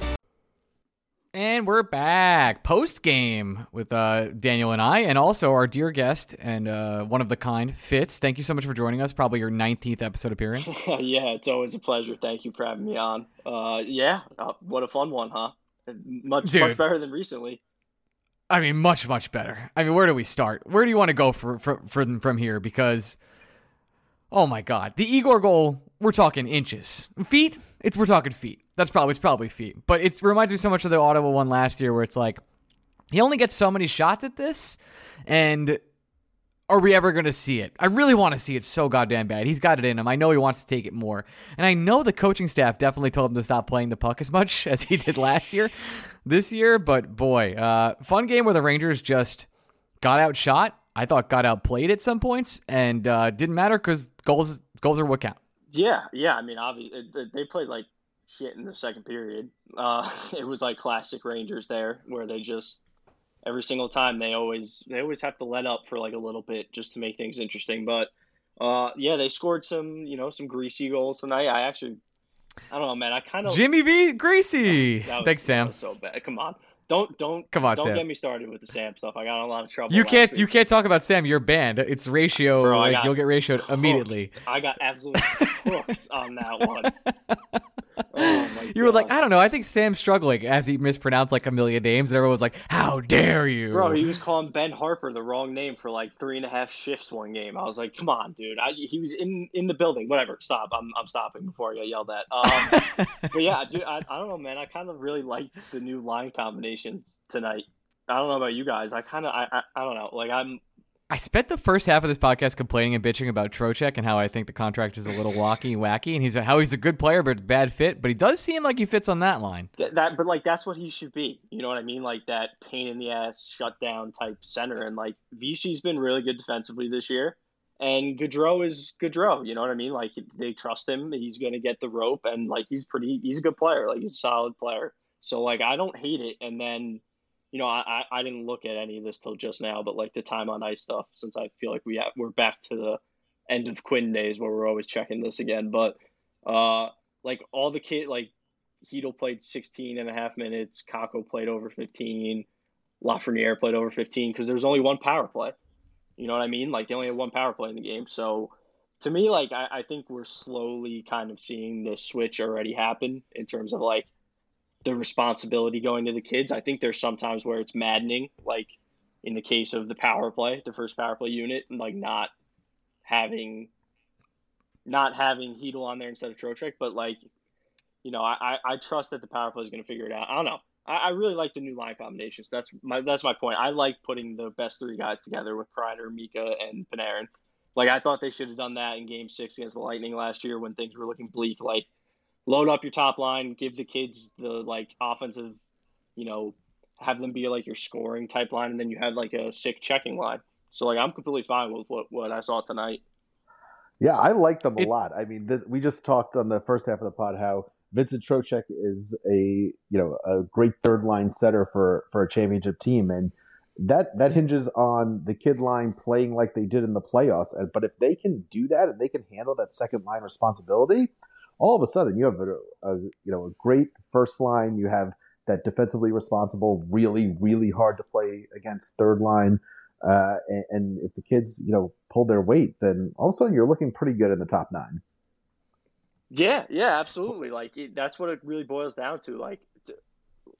And we're back post game with uh, Daniel and I, and also our dear guest and uh, one of the kind, Fitz. Thank you so much for joining us. Probably your 19th episode appearance. (laughs) yeah, it's always a pleasure. Thank you for having me on. Uh, yeah, uh, what a fun one, huh? Much Dude. much better than recently. I mean, much much better. I mean, where do we start? Where do you want to go for, for, for from here? Because, oh my God, the Igor goal. We're talking inches, feet. It's we're talking feet. That's probably it's probably feet. But it reminds me so much of the Ottawa one last year, where it's like he only gets so many shots at this, and are we ever going to see it? I really want to see it so goddamn bad. He's got it in him. I know he wants to take it more. And I know the coaching staff definitely told him to stop playing the puck as much (laughs) as he did last year, this year. But boy, uh, fun game where the Rangers just got outshot. I thought got outplayed at some points and uh, didn't matter because goals goals are what count. Yeah, yeah. I mean, obviously, they played like shit in the second period. Uh, (laughs) it was like classic Rangers there, where they just every single time they always they always have to let up for like a little bit just to make things interesting. But uh, yeah, they scored some you know some greasy goals tonight. I actually I don't know, man. I kind of Jimmy V Greasy. (laughs) was, Thanks, Sam. that was so bad. Come on. Don't don't Come on, don't Sam. get me started with the Sam stuff. I got a lot of trouble. You can't week. you can't talk about Sam. You're banned. It's ratio. Bro, like you'll get ratioed immediately. I got absolutely (laughs) cooked on that one. Oh You were like, I don't know. I think Sam's struggling as he mispronounced like a million names, and everyone was like, "How dare you, Bro, he was calling Ben Harpur the wrong name for like three and a half shifts one game. I was like, come on, dude. I, he was in, in the building. Whatever. Stop. I'm, I'm stopping before I get yelled at. Um, (laughs) but yeah, dude, I, I don't know, man. I kind of really like the new line combinations tonight. I don't know about you guys. I kind of, I, I, I don't know. Like, I'm, I spent the first half of this podcast complaining and bitching about Trocheck and how I think the contract is a little wacky (laughs) wacky, and he's how he's a good player but a bad fit. But he does seem like he fits on that line. Th- that but like that's what he should be you know what i mean like that pain in the ass shutdown type center and like Vesey's been really good defensively this year and Goodrow is Goodrow, you know what I mean? Like they trust him, he's going to get the rope, and like he's pretty, he's a good player, like he's a solid player. So like I don't hate it. And then, you know, I I didn't look at any of this till just now, but like the time on ice stuff, since I feel like we have, we're back to the end of Quinn days where we're always checking this again. But uh, like all the kid like Chytil played 16 and a half minutes. Kakko played over 15. Lafreniere played over 15 because there's only one power play. You know what I mean? Like they only had one power play in the game. So to me, like I, I think we're slowly kind of seeing the switch already happen in terms of like the responsibility going to the kids. I think there's sometimes where it's maddening, like in the case of the power play, the first power play unit, and like not having not having Chytil on there instead of Trocheck, but like you know, I, I I trust that the power play is going to figure it out. I don't know. I, I really like the new line combinations. That's my that's my point. I like putting the best three guys together with Kreider, Mika, and Panarin. Like I thought they should have done that in Game Six against the Lightning last year when things were looking bleak. Like load up your top line, give the kids the like offensive, you know, have them be like your scoring type line, and then you have like a sick checking line. So like I'm completely fine with what what I saw tonight. Yeah, I like them a It- lot. I mean, this, we just talked on the first half of the pod how Vincent Trocheck is a you know a great third line setter for for a championship team, and that that hinges on the kid line playing like they did in the playoffs. And but if they can do that and they can handle that second line responsibility, all of a sudden you have a, a you know a great first line. You have that defensively responsible, really really hard to play against third line. Uh, and, and if the kids, you know, pull their weight, then all of a sudden you're looking pretty good in the top nine. Yeah, yeah, absolutely. Like it, that's what it really boils down to. Like, t-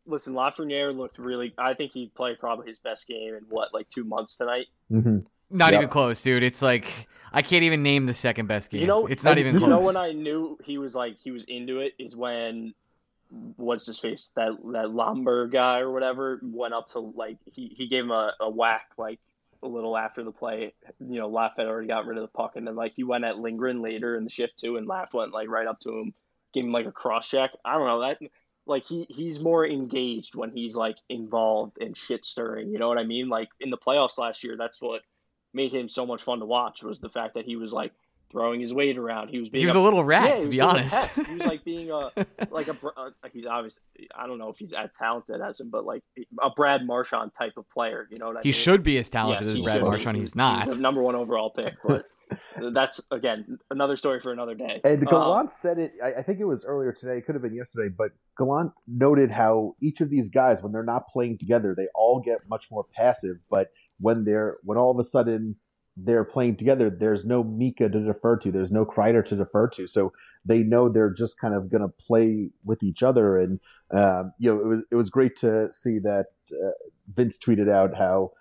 listen, Lafreniere looked really. I think he played probably his best game in what like two months tonight. Mm-hmm. Not Yeah. even close, dude. It's like I can't even name the second best game. You know, it's not and even You close. know when I knew he was like he was into it is when what's his face that that Lomberg guy or whatever went up to like he he gave him a, a whack like a little after the play. You know, Laugh had already got rid of the puck, and then like he went at Lindgren later in the shift too, and Laugh went like right up to him, gave him like a cross check. I don't know that like he he's more engaged when he's like involved in shit stirring. You know what I mean? Like in the playoffs last year, that's what made him so much fun to watch was the fact that he was like throwing his weight around. He was being he was a, a little rat, yeah, to be honest. He was like being a (laughs) like a Br- uh, he's obviously I don't know if he's as talented as him, but like a Brad Marchand type of player. You know what I he mean? should be as talented Yes, as Brad should. Marchand. He's not. the number one overall pick, but (laughs) that's again another story for another day. And Um, Gallant said it. I, I think it was earlier today. It could have been yesterday, but Gallant noted how each of these guys, when they're not playing together, they all get much more passive. But when they're when all of a sudden they're playing together, there's no Mika to defer to. There's no Kreider to defer to. So they know they're just kind of going to play with each other. And um, you know, it was it was great to see that uh, Vince tweeted out how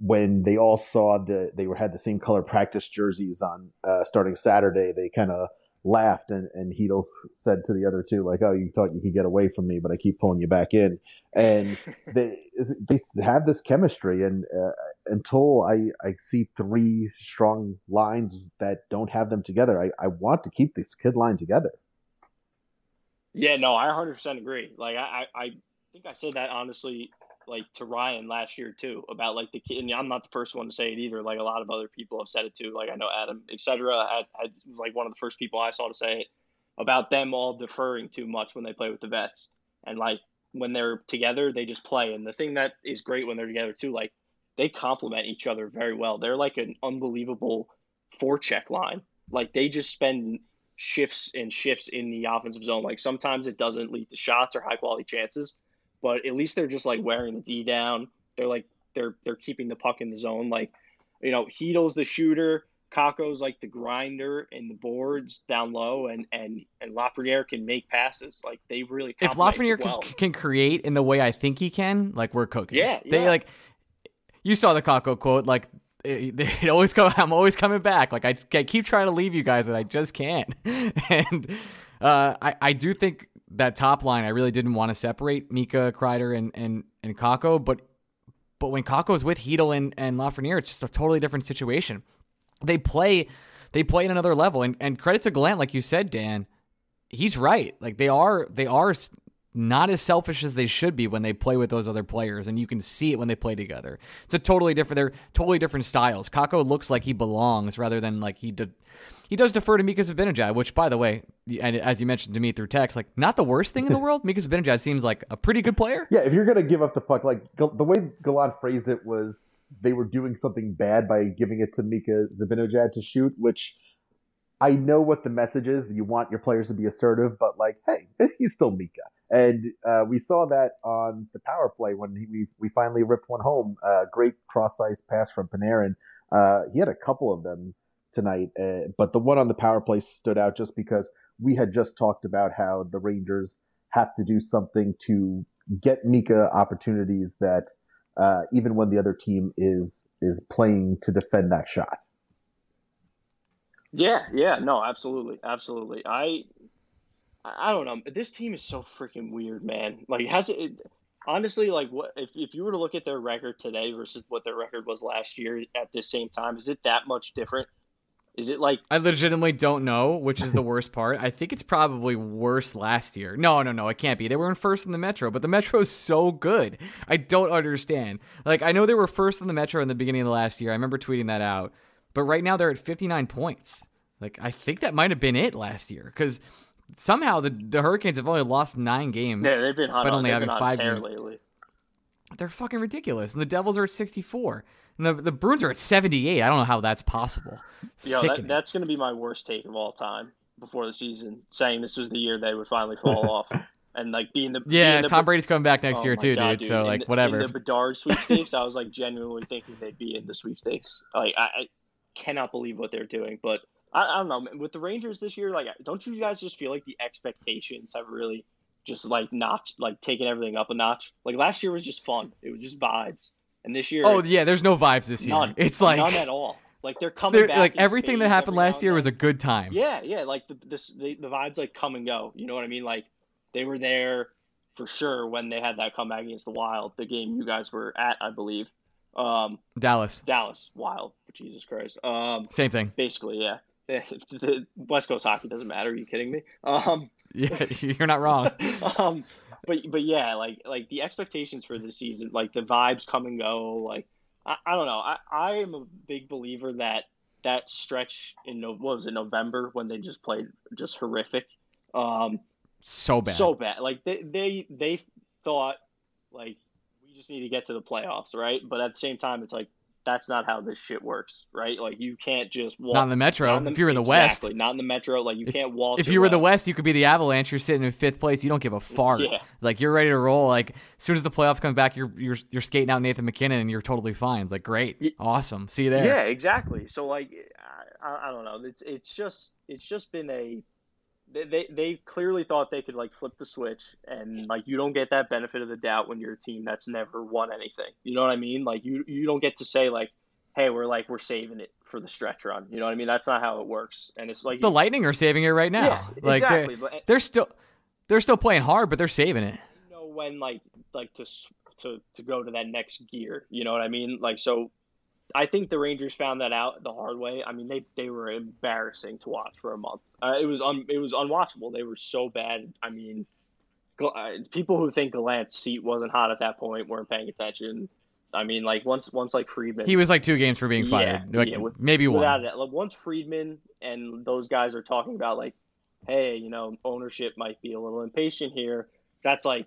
when they all saw that they were had the same color practice jerseys on uh, starting Saturday, they kind of laughed and and Chytil (laughs) said to the other two like, "Oh, you thought you could get away from me, but I keep pulling you back in." And (laughs) they they have this chemistry, and uh, until I I see three strong lines that don't have them together, I I want to keep this kid line together. Yeah, no, I 100% agree. Like, I, I, I think I said that honestly, like to Ryan last year too, about like the kid. And I'm not the first one to say it either. Like a lot of other people have said it too. Like I know Adam, etc. Had, had was like one of the first people I saw to say it about them all deferring too much when they play with the vets, and like when they're together, they just play. And the thing that is great when they're together too, like they complement each other very well. They're like an unbelievable four forecheck line. Like they just spend shifts and shifts in the offensive zone. Like sometimes it doesn't lead to shots or high quality chances, but at least they're just like wearing the D down. They're like they're they're keeping the puck in the zone. Like you know, Chytil's the shooter, Kakko's like the grinder in the boards down low, and and and Lafreniere can make passes. Like they've really If Lafreniere well. can, can create in the way I think he can, like we're cooking. Yeah, They yeah. like you saw the Kakko quote, like it, (laughs) it always come. I'm always coming back. Like I, I keep trying to leave you guys, and I just can't. (laughs) and uh, I, I do think that top line, I really didn't want to separate Mika, Kreider, and and and Kakko, but but when Kakko's with Chytil and and Lafreniere, it's just a totally different situation. They play, they play at another level, and and credit to Gallant, like you said, Dan, he's right. Like they are, they are not as selfish as they should be when they play with those other players, and you can see it when they play together. It's a totally different. They're totally different styles. Kakko looks like he belongs rather than like he did. He does defer to Mika Zibanejad, which, by the way, and as you mentioned to me through text, like not the worst thing in the (laughs) world. Mika Zibanejad seems like a pretty good player. Yeah, if you're gonna give up the puck, like the way Gallant phrased it was, they were doing something bad by giving it to Mika Zibanejad to shoot, which I know what the message is. You want your players to be assertive, but like, hey, (laughs) he's still Mika, and uh, we saw that on the power play when he, we we finally ripped one home. Uh, great cross ice pass from Panarin. Uh, he had a couple of them tonight, uh, but the one on the power play stood out just because we had just talked about how the Rangers have to do something to get Mika opportunities that uh, even when the other team is is playing to defend that shot. Yeah, yeah, no, absolutely, absolutely. I, I don't know. This team is so freaking weird, man. Like, has it? Honestly, like, what if if you were to look at their record today versus what their record was last year at this same time? Is it that much different? Is it like I legitimately don't know, which is the worst part. I think it's probably worse last year. No, no, no, it can't be. They were in first in the Metro, but the Metro is so good. I don't understand. Like, I know they were first in the Metro in the beginning of the last year. I remember tweeting that out. But right now they're at 59 points. Like, I think that might have been it last year because somehow the, the Hurricanes have only lost nine games. yeah, they've been despite on, only having been on five tear games. lately. They're fucking ridiculous. And the Devils are at 64. And the, the Bruins are at 78. I don't know how that's possible. Yo, that, that's going to be my worst take of all time before the season, saying this was the year they would finally fall (laughs) off and like being the yeah, being the, Tom Brady's coming back next Oh year too, God, dude. So In like the- whatever. In the Bedard sweepstakes, I was like genuinely thinking they'd be in the sweepstakes. Like I, I cannot believe what they're doing. But I, I don't know man. with the Rangers this year. Like, don't you guys just feel like the expectations have really just like notched, like taken everything up a notch? Like last year was just fun. It was just vibes, and this year, oh yeah, there's no vibes this year. none. It's like none at all. Like they're coming they're- back. like everything that happened last year was a good time. Yeah, yeah, like the this the, the vibes like come and go. You know what I mean? Like they were there for sure when they had that comeback against the Wild, the game you guys were at, I believe. Um, Dallas, Dallas, Wild, Jesus Christ. Um, same thing. basically, yeah. (laughs) the West Coast hockey doesn't matter. Are you kidding me? Um, (laughs) Yeah, you're not wrong. (laughs) um, (laughs) but but yeah, like like the expectations for the season, like the vibes come and go. Like I, I don't know. I, I am a big believer that that stretch in what was it November when they just played just horrific. Um, So bad. so bad. Like they they they thought like we just need to get to the playoffs, right? But at the same time, it's like that's not how this shit works, right? Like you can't just walk. Not in the Metro. in if you're in the West, exactly, not in the Metro. Like you can't walk. if you were in the. West, you could be the Avalanche. You're sitting in fifth place. You don't give a (laughs) fart. Yeah. Like you're ready to roll. Like as soon as the playoffs come back, you're you're you're skating out Nathan MacKinnon, and you're totally fine. It's like great, awesome. See you there. Yeah, exactly. So like, I, I don't know. It's it's just it's just been a they, they they clearly thought they could like flip the switch and like you don't get that benefit of the doubt when you're a team that's never won anything. You know what I mean? Like you you don't get to say like, hey, we're like we're saving it for the stretch run. You know what I mean? That's not how it works. And it's like The Lightning are saving it right now. Yeah, like exactly. they're, But they're still they're still playing hard, but they're saving it. you know when like like to to to go to that next gear. You know what I mean? Like so. I think the Rangers found that out the hard way. I mean, they, they were embarrassing to watch for a month. Uh, it was un, it was unwatchable. They were so bad. I mean, uh, people who think Gallant's seat wasn't hot at that point weren't paying attention. I mean, like once once like Friedman, He was like two games for being Yeah, fired. Like yeah, with- maybe one. like, once Friedman and those guys are talking about like, hey, you know, ownership might be a little impatient here. That's like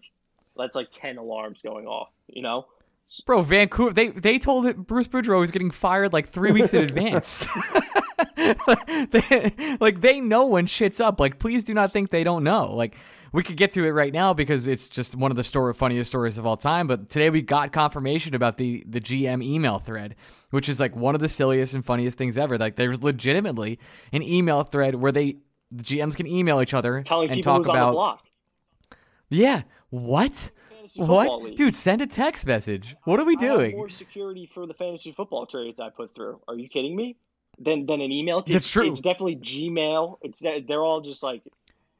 that's like ten alarms going off. You know. Bro, Vancouver they they told it Bruce Boudreau was getting fired like three weeks in advance. (laughs) (laughs) They- like they know when shit's up. Like please do not think they don't know. Like we could get to it right now because it's just one of the story funniest stories of all time. But today we got confirmation about the the GM email thread, which is like one of the silliest and funniest things ever. Like there's legitimately an email thread where they the GMs can email each other telling and talk who's on the about block. yeah what Fantasy football what league. dude send a text message. What are we I have doing? more security for the fantasy football trades I put through. Are you kidding me? Than than an email. It's, That's true. It's definitely Gmail. It's they're all just like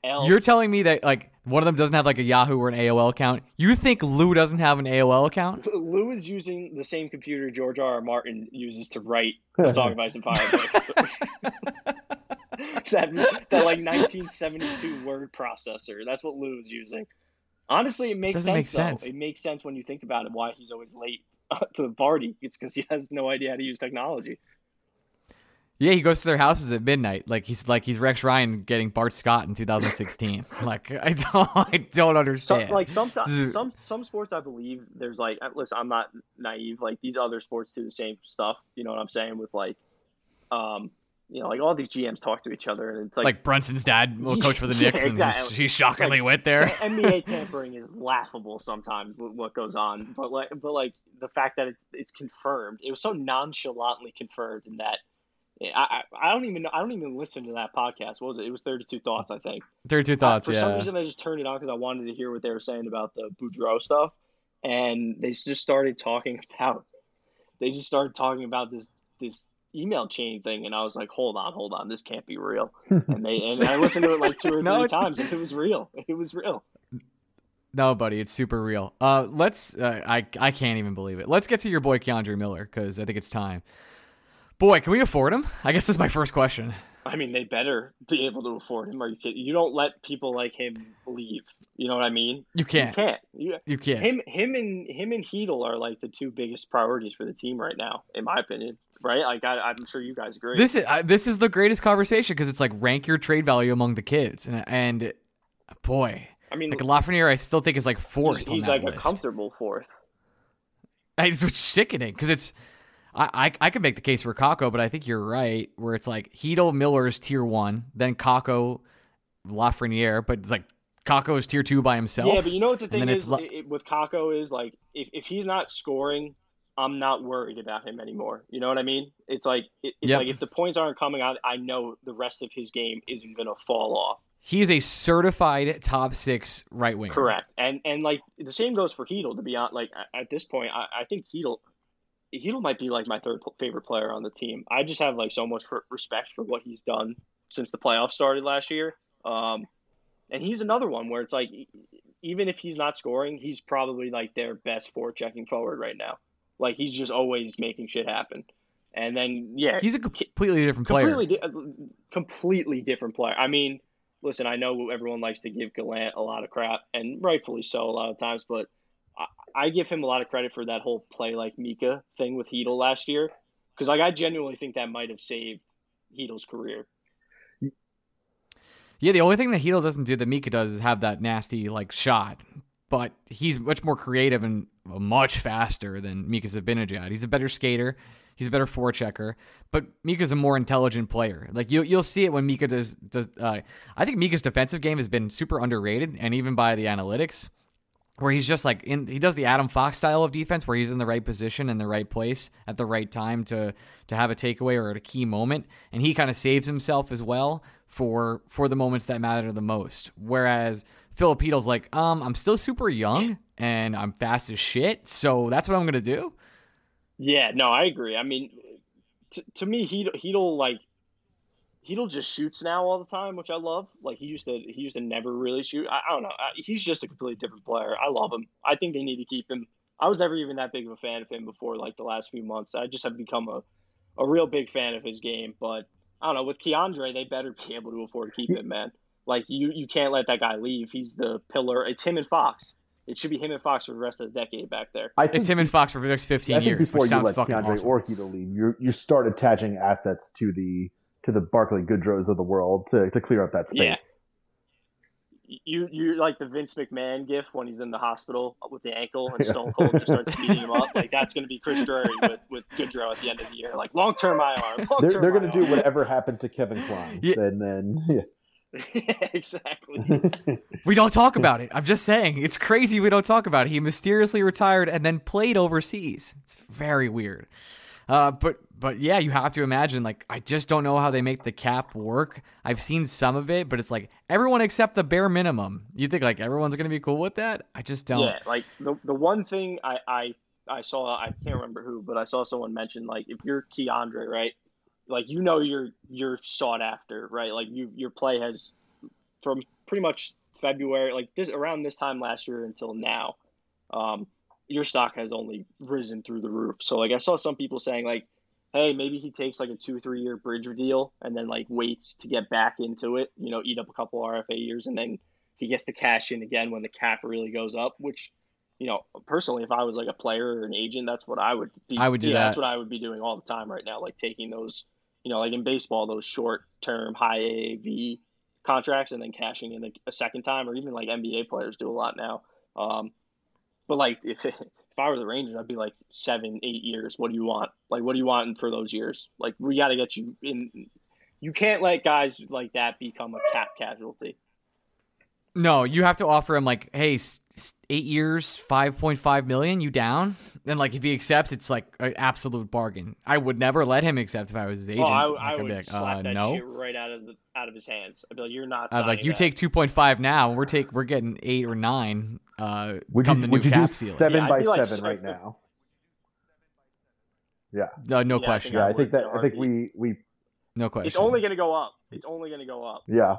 L. You're telling me that like one of them doesn't have like a Yahoo or an AOL account. You think Lou doesn't have an AOL account? (laughs) Lou is using the same computer George R. R. Martin uses to write (laughs) the Song of Ice and Fire that that like 1972 word processor. That's what Lou is using. Honestly, it makes Doesn't make sense, sense. It makes sense when you think about it. Why he's always late (laughs) to the party? It's because he has no idea how to use technology. Yeah, he goes to their houses at midnight. Like he's like he's Rex Ryan getting Bart Scott in 2016. (laughs) like I don't I don't Some, understand. like sometimes some some sports I believe there's like uh, listen I'm not naive like these other sports do the same stuff you know what I'm saying with like um you know like all these GMs talk to each other and it's like, like, Brunson's dad, will (laughs) coach for the Yeah, Knicks, and exactly. he shockingly Like, went there. NBA (laughs) tampering is laughable sometimes what goes on but like but like the fact that it's it's confirmed it was so nonchalantly confirmed in that I, I I don't even know I don't even listen to that podcast what was it it was 32 thoughts I think 32 uh, thoughts, for yeah. some reason, I just turned it on because I wanted to hear what they were saying about the Boudreau stuff, and they just started talking (laughs) about. They just started talking about this this email chain thing, and I was like, "Hold on, hold on, this can't be real." (laughs) and they and I listened to it like two or (laughs) three times, and it was real. It was real. No, buddy, it's super real. Uh, let's. Uh, I I can't even believe it. Let's get to your boy K'Andre Miller because I think it's time. Boy, can we afford him? I guess that's my first question. I mean, they better be able to afford him. Are you kidding? You don't let people like him leave. You know what I mean? You can't. You can't. You, You can't. him him and him and Chytil are like the two biggest priorities for the team right now, in my opinion. Right? Like I, I'm sure you guys agree. This is uh, this is the greatest conversation because it's like rank your trade value among the kids, and, and boy, I mean, like Lafreniere, I still think is like fourth. he's, he's like list. a comfortable fourth. It's it's sickening because it's. I, I I could make the case for Kakko, but I think you're right. Where it's like Chytil Miller is tier one, then Kakko, Lafreniere, but it's like Kakko is tier two by himself. Yeah, but you know what the thing is it, it- with Kakko is like if, if he's not scoring, I'm not worried about him anymore. You know what I mean? It's like it, it's Yep. like if the points aren't coming out, I know the rest of his game isn't gonna fall off. he is a certified top six right wing. Correct, and and like the same goes for Chytil. To be honest, like at- this point, I, I think Chytil. Chytil might be like my third favorite player on the team. I just have like so much respect for what he's done since the playoffs started last year. Um, and he's another one where it's like, even if he's not scoring, he's probably like their best for checking forward right now. Like he's just always making shit happen. And then yeah, He's a completely different player. completely di- uh, completely different player. I mean, listen, I know everyone likes to give Gallant a lot of crap, and rightfully so a lot of times, but I, I give him a lot of credit for that whole play like Mika thing with Chytil last year, because like I genuinely think that might have saved Chytil's career. Yeah, the only thing that Chytil doesn't do that Mika does is have that nasty like shot. but he's much more creative and much faster than Mika Zibanejad. He's a better skater. He's a better forechecker, but Mika's a more intelligent player. Like you, you'll see it when Mika does. Does uh, I think Mika's defensive game has been super underrated, and even by the analytics, where he's just like in. He does the Adam Fox style of defense, where he's in the right position in the right place at the right time to to have a takeaway or at a key moment, and he kind of saves himself as well for for the moments that matter the most. Whereas Filipino's like, um, I'm still super young and I'm fast as shit, so that's what I'm gonna do. Yeah, no, I agree. I mean, t- to me, he he'll like he'll just shoots now all the time, which I love. Like he used to he used to never really shoot. I, I don't know. I, he's just a completely different player. I love him. I think they need to keep him. I was never even that big of a fan of him before like the last few months. I just have become a a real big fan of his game, but I don't know. With K'Andre, they better be able to afford to keep him, man. Like you, you can't let that guy leave. He's the pillar. It's him and Fox. It should be him and Fox for the rest of the decade back there. I think, it's him and Fox for the next fifteen I think years, before which you sounds let fucking K'Andre awesome. or Chytil leave, you you start attaching assets to the to the Barclay Goodrows of the world to, to clear up that space. Yeah. You you like the Vince McMahon gif when he's in the hospital with the ankle and Stone Cold just starts (laughs) beating him up. Like that's going to be Chris Drury with, with Goodrow at the end of the year. Like long term IR. Long They're, they're going to do whatever happened to Kevin Klein, Yeah. and then yeah, (laughs) exactly. (laughs) We don't talk about it. I'm just saying. It's crazy we don't talk about it. He mysteriously retired and then played overseas. It's very weird. Uh, but but yeah, you have to imagine like I just don't know how they make the cap work. I've seen some of it, but it's like everyone except the bare minimum. You think like everyone's gonna be cool with that? I just don't. Yeah, like the the one thing I I I saw I can't remember who, but I saw someone mention like if you're K'Andre, right? Like you know you're you're sought after, right? Like you your play has from pretty much February, like this around this time last year until now, um, your stock has only risen through the roof. So like I saw some people saying like, hey, maybe he takes like a two three year bridge deal and then like waits to get back into it, you know, eat up a couple RFA years and then he gets to cash in again when the cap really goes up, which you know, personally, if I was like a player or an agent, that's what I would be. I would do yeah, that. That's what I would be doing all the time right now, like taking those, you know, like in baseball, those short term high AAV contracts and then cashing in a, a second time, or even like NBA players do a lot now. Um, but like (laughs) if if I were the Rangers, I'd be like seven, eight years. What do you want? Like, what do you want for those years? Like, we got to get you in. You can't let guys like that become a cap casualty. No, you have to offer him like, hey, eight years, five point five million. You down? Then like if he accepts, it's like an absolute bargain. I would never let him accept if I was his agent. Oh, I, Like, I I'd like, slap uh, that no. shit right out of the out of his hands. I'd be like, "You're not." I'd like you that." take two point five now. We're take we're getting eight or nine. Uh, would come you the new would you do cap ceiling. seven Yeah, by like seven right now? Yeah, Uh, no Yeah, I question. think yeah. I think that I think we we no question. It's only going to go up. It's only going to go up. yeah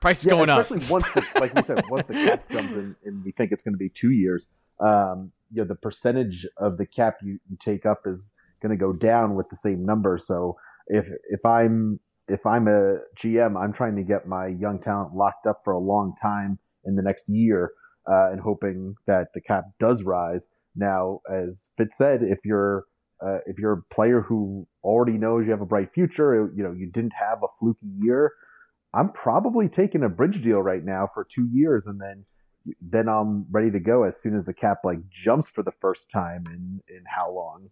price is yeah, going up. especially once the, like we said once the cap comes in and we think it's going to be two years um you know the percentage of the cap you, you take up is going to go down with the same number. So if if i'm if i'm a gm i'm trying to get my young talent locked up for a long time in the next year uh, and hoping that the cap does rise. Now as fitz said if you're uh, if you're a player who already knows you have a bright future you know you didn't have a fluky year I'm probably taking a bridge deal right now for two years, and then then I'm ready to go as soon as the cap like jumps for the first time in in how long?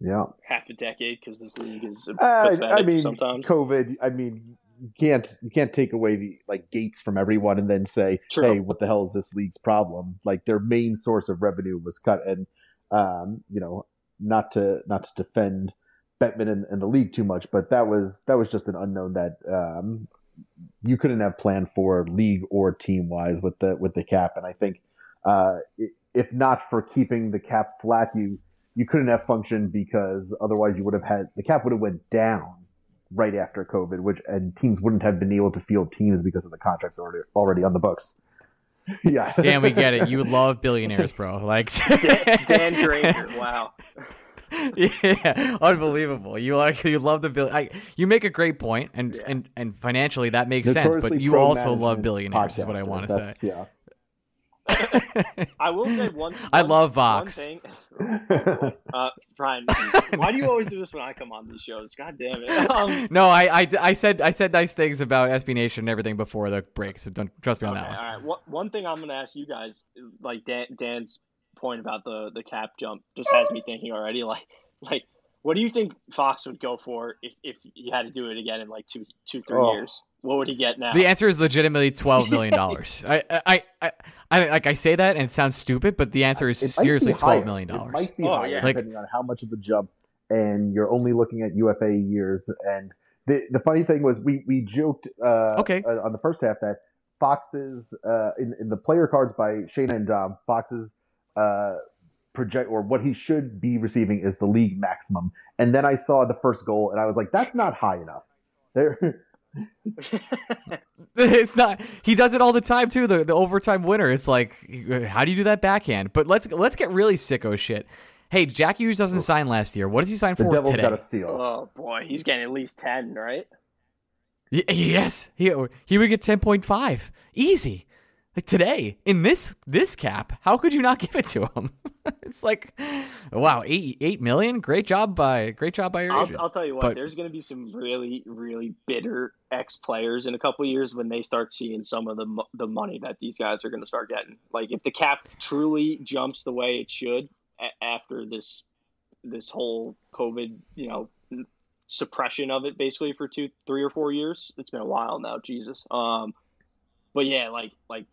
Yeah, Half a decade because this league is uh, I mean, sometimes. COVID. I mean, you can't you can't take away the like gates from everyone and then say, True. hey, what the hell is this league's problem? Like their main source of revenue was cut, and um, you know, not to not to defend Bettman and, and the league too much, but that was that was just an unknown that um, you couldn't have planned for league or team wise with the with the cap. And I think uh, if not for keeping the cap flat, you you couldn't have functioned because otherwise you would have had the cap would have went down right after COVID, which and teams wouldn't have been able to field teams because of the contracts already already on the books. (laughs) Yeah, Damn, we get it. You love billionaires, bro. Like Dan, Dan Draper. Wow. (laughs) (laughs) yeah, unbelievable. You like you love the bill. I, you make a great point, and Yeah. and and financially that makes sense. But you also love billionaires, is what I want to say. Yeah. (laughs) I will say one. (laughs) I one- love one Vox. thing. Uh, Brian, why do you always do this when I come on these shows? God damn it. Um, No, I, I, I said I said nice things about SB Nation and everything before the break, so don't trust me on Okay, that all one. right. What, one thing I'm going to ask you guys, like Dan, Dan's point about the the cap jump, just has me thinking already. (laughs) Like, like, what do you think Fox would go for if, if he had to do it again in like two two three Oh. years? What would he get now? The answer is legitimately twelve (laughs) million dollars. I, I, I, I, like I say that and it sounds stupid, but the answer is It seriously twelve million dollars. might be Oh, higher yeah. Like- depending on how much of the jump, and you're only looking at UFA years. And the the funny thing was, we we joked uh, Okay. uh, on the first half that Fox's uh, in in the player cards by Shayna and Dom, Fox's uh, project or what he should be receiving is the league maximum. And then I saw the first goal, and I was like, that's not high enough. There. (laughs) it's not. He does it all the time too. The the overtime winner. It's like, how do you do that backhand? But let's let's get really sicko shit. Hey, Jack Hughes doesn't sign last year. What does he sign for The for Devils today? got a steal. oh boy, he's getting at least ten, right? Y- yes, he he would get ten point five easy. Like today in this this cap, how could you not give it to him? (laughs) it's like, wow, eight eight million. Great job by great job by your I'll. I'll tell you what. But- there's going to be some really, really bitter ex players in a couple of years when they start seeing some of the the money that these guys are going to start getting. Like if the cap truly jumps the way it should a- after this this whole COVID, you know, suppression of it, basically for two, three or four years. It's been a while now. Jesus. Um, but yeah, like like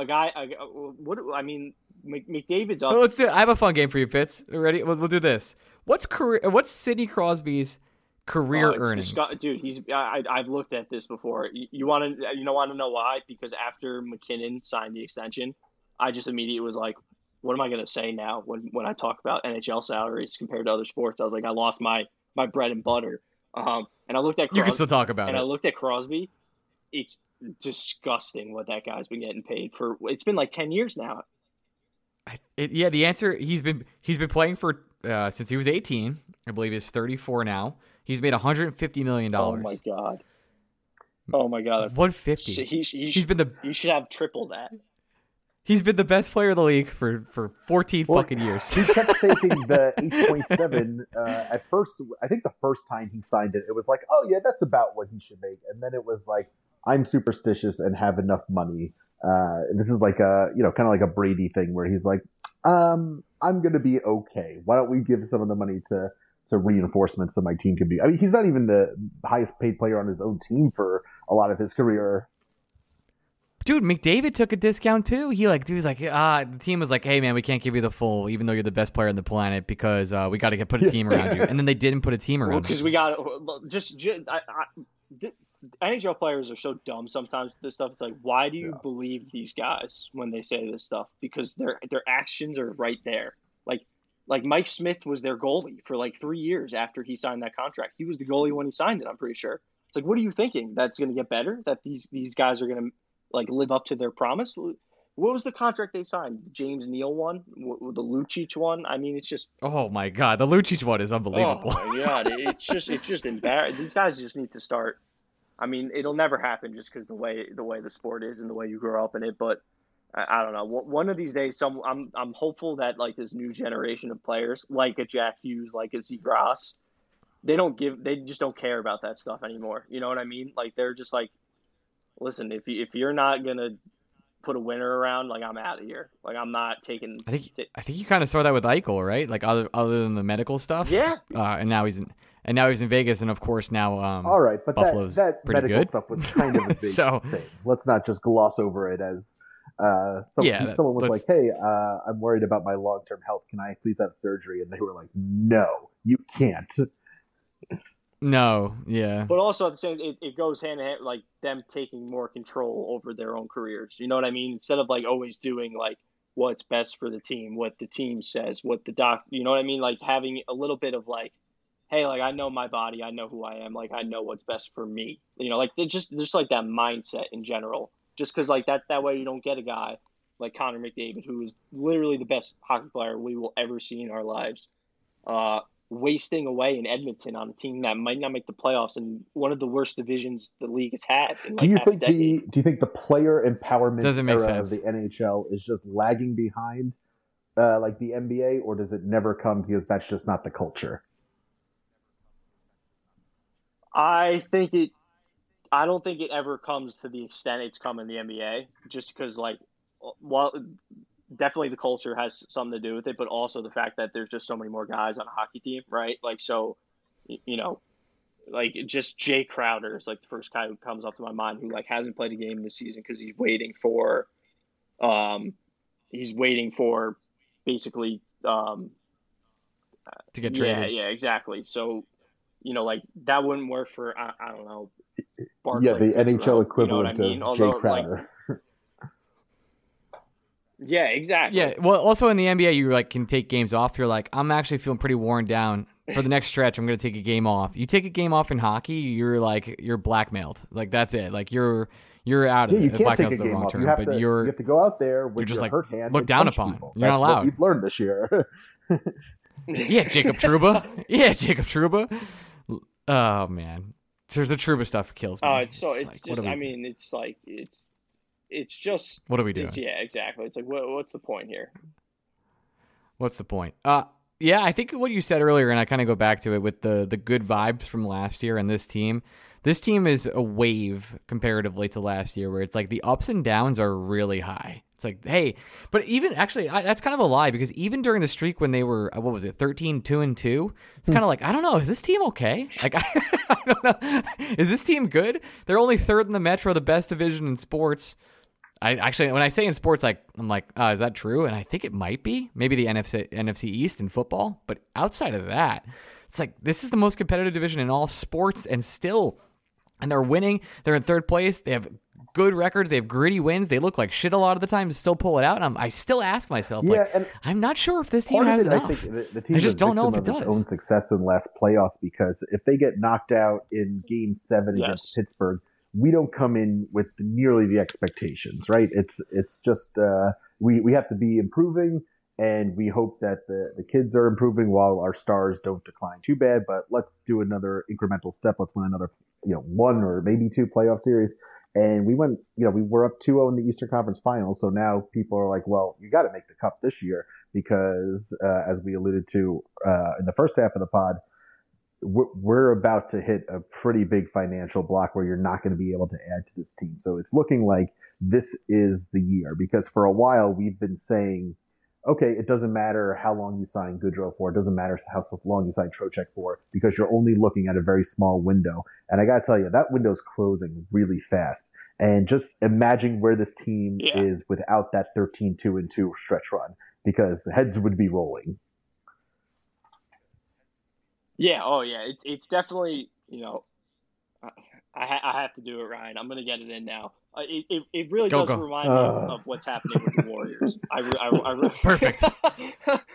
a guy. A, what I mean, McDavid's up. Well, let's do. I have a fun game for you, Fitz. Ready? We'll, we'll do this. What's career? What's Sidney Crosby's career Oh, earnings? dude. He's I, I've looked at this before. You, you want to you know want to know why? Because after MacKinnon signed the extension, I just immediately was like, what am I going to say now when when I talk about NHL salaries compared to other sports? I was like, I lost my my bread and butter. Um, and I looked at you can still talk about and I looked at Crosby. It's disgusting what that guy's been getting paid for. It's been like ten years now. It- yeah, the answer he's been he's been playing for uh, since he was 18. I believe he's 34 now. He's made 150 million dollars. Oh my god. Oh my god. 150. He, he, he, He's been the you should have triple that. he's been the best player of the league for for 14 Well, fucking years. he kept (laughs) taking the 8.7 uh, at first i think the first time he signed it it was like oh yeah that's about what he should make and then it was like i'm superstitious and have enough money uh, this is like a you know kind of like a brady thing where he's like um, i'm gonna be okay why don't we give some of the money to to reinforcements so my team can be i mean he's not even the highest paid player on his own team for a lot of his career Dude, McDavid took a discount too. He like, dude was like, ah, the team was like, hey man, we can't give you the full, even though you're the best player on the planet, because uh, we got to get put a team around you. And then they didn't put a team around. because him. we got just, just I, I, th- NHL players are so dumb sometimes with this stuff. It's like, why do you Yeah. believe these guys when they say this stuff? Because their their actions are right there. Like like Mike Smith was their goalie for like three years after he signed that contract. He was the goalie when he signed it. I'm pretty sure. It's like, what are you thinking? That's going to get better? That these these guys are going to like live up to their promise? What was the contract they signed? The James Neal one, the Lucic one. I mean, it's just oh my god, the Lucic one is oh unbelievable. Oh my god, it's just it's just (laughs) embarrassing. These guys just need to start. I mean, it'll never happen just because the way the way the sport is and the way you grow up in it. But I, I don't know. One of these days, some I'm I'm hopeful that like this new generation of players, like a Jack Hughes, like a Zegras, they don't give they just don't care about that stuff anymore. You know what I mean? Like they're just like, listen, if you if you're not gonna put a winner around, like I'm out of here. Like I'm not taking. I think I think you kind of saw that with Eichel, right? Like other other than the medical stuff. Yeah. Uh, and now he's in and now he's in Vegas, and of course now um, All right, but that, Buffalo's that pretty medical good. stuff was kind of a (laughs) big So- thing. Let's not just gloss over it as uh, some, Yeah, someone was like, "Hey, uh, I'm worried about my long term health. Can I please have surgery?" And they were like, "No, you can't." no, yeah, But also at the same, it, it goes hand in hand like them taking more control over their own careers. You know what I mean? Instead of like always doing like what's best for the team, what the team says, what the doc, you know what I mean? Like having a little bit of like, hey, like I know my body, I know who I am, like I know what's best for me. You know, like it's just just like that mindset in general. Just because like that that way you don't get a guy like Connor McDavid, who is literally the best hockey player we will ever see in our lives. Uh, wasting away in Edmonton on a team that might not make the playoffs in one of the worst divisions the league has had. In like do you half a think the do you think the player empowerment Doesn't make era sense. of the NHL is just lagging behind uh, like the NBA, or does it never come because that's just not the culture? I think it. I don't think it ever comes to the extent it's come in the NBA, just because like, well, definitely the culture has something to do with it, but also the fact that there's just so many more guys on a hockey team, right? Like, so, you know, like just Jay Crowder is like the first guy who comes up to my mind who like hasn't played a game this season because he's waiting for, um, he's waiting for basically, um, to get traded. yeah, yeah, exactly. So, you know, like that wouldn't work for I, I don't know. yeah, Barclay the Goodrow, NHL you know equivalent I mean? of Although, Jay like, Crowder. (laughs) yeah, exactly. Yeah, well, also in the NBA, you like can take games off. You're like, I'm actually feeling pretty worn down for the next stretch. I'm going to take a game off. You take a game off in hockey, you're like you're blackmailed. Like that's it. Like you're you're out of yeah, you it. can't take a the game wrong off. term, You have, but to, you're you have to go out there with just, your like, hurt hand. looked and down upon. people. You're not That's what allowed. we've learned this year. (laughs) yeah, Jacob Trouba. (laughs) Yeah, Jacob Trouba. Oh man, there's the Trouba stuff kills me. Oh, it's so it's, like, just. We... I mean, it's like it's it's just. what are we doing? Yeah, exactly. It's like what, what's the point here? What's the point? Uh yeah, I think what you said earlier, and I kind of go back to it with the the good vibes from last year and this team. This team is a wave comparatively to last year, where it's like the ups and downs are really high. It's like, hey, but even actually, I, that's kind of a lie because even during the streak when they were, uh, what was it, 13, 2 and 2, it's kind of like, I don't know, is this team okay? Like, I, (laughs) I don't know. Is this team good? They're only third in the Metro, the best division in sports. I actually, when I say in sports, like I'm like, uh, is that true? And I think it might be. Maybe the NFC NFC East in football, but outside of that, it's like this is the most competitive division in all sports, and still, and they're winning. They're in third place. They have good records. They have gritty wins. They look like shit a lot of the time to still pull it out. And I'm, I still ask myself, Yeah, like, and I'm not sure if this team Part has of it, enough. I think the, the team I just don't know if it does. own success in last playoffs because if they get knocked out in Game Seven Yes. against Pittsburgh, we don't come in with nearly the expectations, right? It's it's just uh, we we have to be improving, and we hope that the the kids are improving while our stars don't decline too bad. But let's do another incremental step. Let's win another you know one or maybe two playoff series. And we went, you know, we were up 2-0 in the Eastern Conference Finals. So now people are like, well, you got to make the cup this year because, uh, as we alluded to uh, in the first half of the pod, we're, we're about to hit a pretty big financial block where you're not going to be able to add to this team. So it's looking like this is the year because for a while we've been saying, okay, it doesn't matter how long you sign Goodrow for, it doesn't matter how long you sign Trocheck for, because you're only looking at a very small window. And I got to tell you, that window's closing really fast. And just imagine where this team Yeah. is without that 13 2 and 2 stretch run, because heads would be rolling. Yeah. Oh, yeah. It's it's definitely you know, I I, ha- I have to do it, Ryan. I'm gonna get it in now. Uh, it, it it really Go, does go. remind me Uh. of, of what's happening with the Warriors. I, re- I, I re- (laughs) Perfect.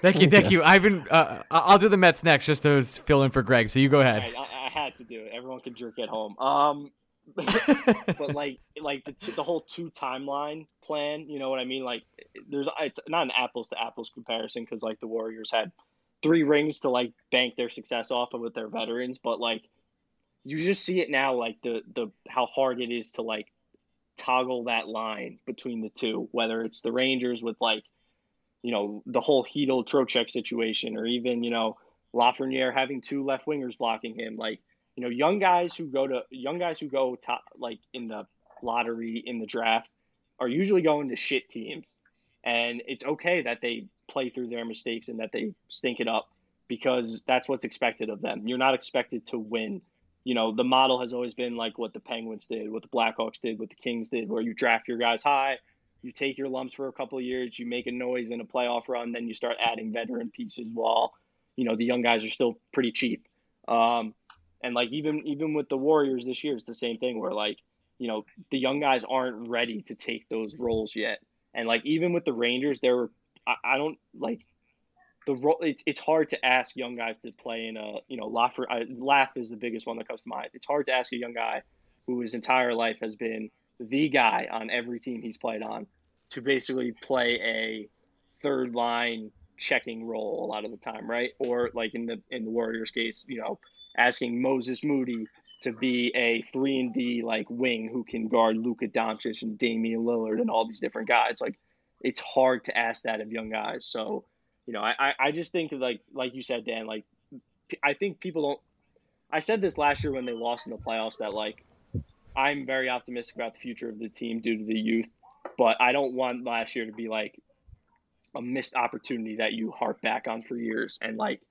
Thank you, thank you. I've been. Uh, I- I'll do the Mets next, just to fill in for Greg. So you go ahead. Right, I, I had to do it. Everyone can jerk at home. Um, (laughs) but like like the t- the whole two timeline plan. You know what I mean? Like there's it's not an apples to apples comparison because like the Warriors had three rings to like bank their success off of with their veterans, but like you just see it now like the the how hard it is to like toggle that line between the two whether it's the rangers with like you know the whole Hedel Trocheck situation or even you know Lafreniere having two left wingers blocking him. Like you know young guys who go to young guys who go top like in the lottery in the draft are usually going to shit teams. And it's okay that they play through their mistakes and that they stink it up because that's what's expected of them. You're not expected to win you know, the model has always been like what the Penguins did, what the Blackhawks did, what the Kings did, where you draft your guys high, you take your lumps for a couple of years, you make a noise in a playoff run, then you start adding veteran pieces while, you know, the young guys are still pretty cheap. Um, and like even even with the Warriors this year, it's the same thing where like, you know, the young guys aren't ready to take those roles yet. And like even with the Rangers, there were I, I don't like the role it's, it's hard to ask young guys to play in a you know Laf Laf is the biggest one that comes to mind it's hard to ask a young guy who his entire life has been the guy on every team he's played on to basically play a third line checking role a lot of the time, right? Or like in the in the Warriors case, you know, asking Moses Moody to be a three and D like wing who can guard Luka Doncic and Damian Lillard and all these different guys. Like it's hard to ask that of young guys. So, you know, I, I just think like like you said, Dan, like I think people don't I said this last year when they lost in the playoffs that like I'm very optimistic about the future of the team due to the youth, but I don't want last year to be like a missed opportunity that you harp back on for years. And like,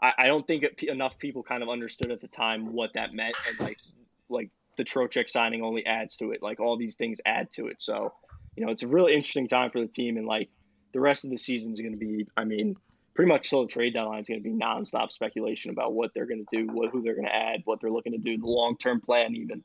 I, I don't think it, enough people kind of understood at the time what that meant, and like, like the Trocheck signing only adds to it. Like all these things add to it. So, you know, it's a really interesting time for the team, and like the rest of the season is going to be. I mean, pretty much till the trade deadline is going to be nonstop speculation about what they're going to do, what who they're going to add, what they're looking to do, the long term plan, even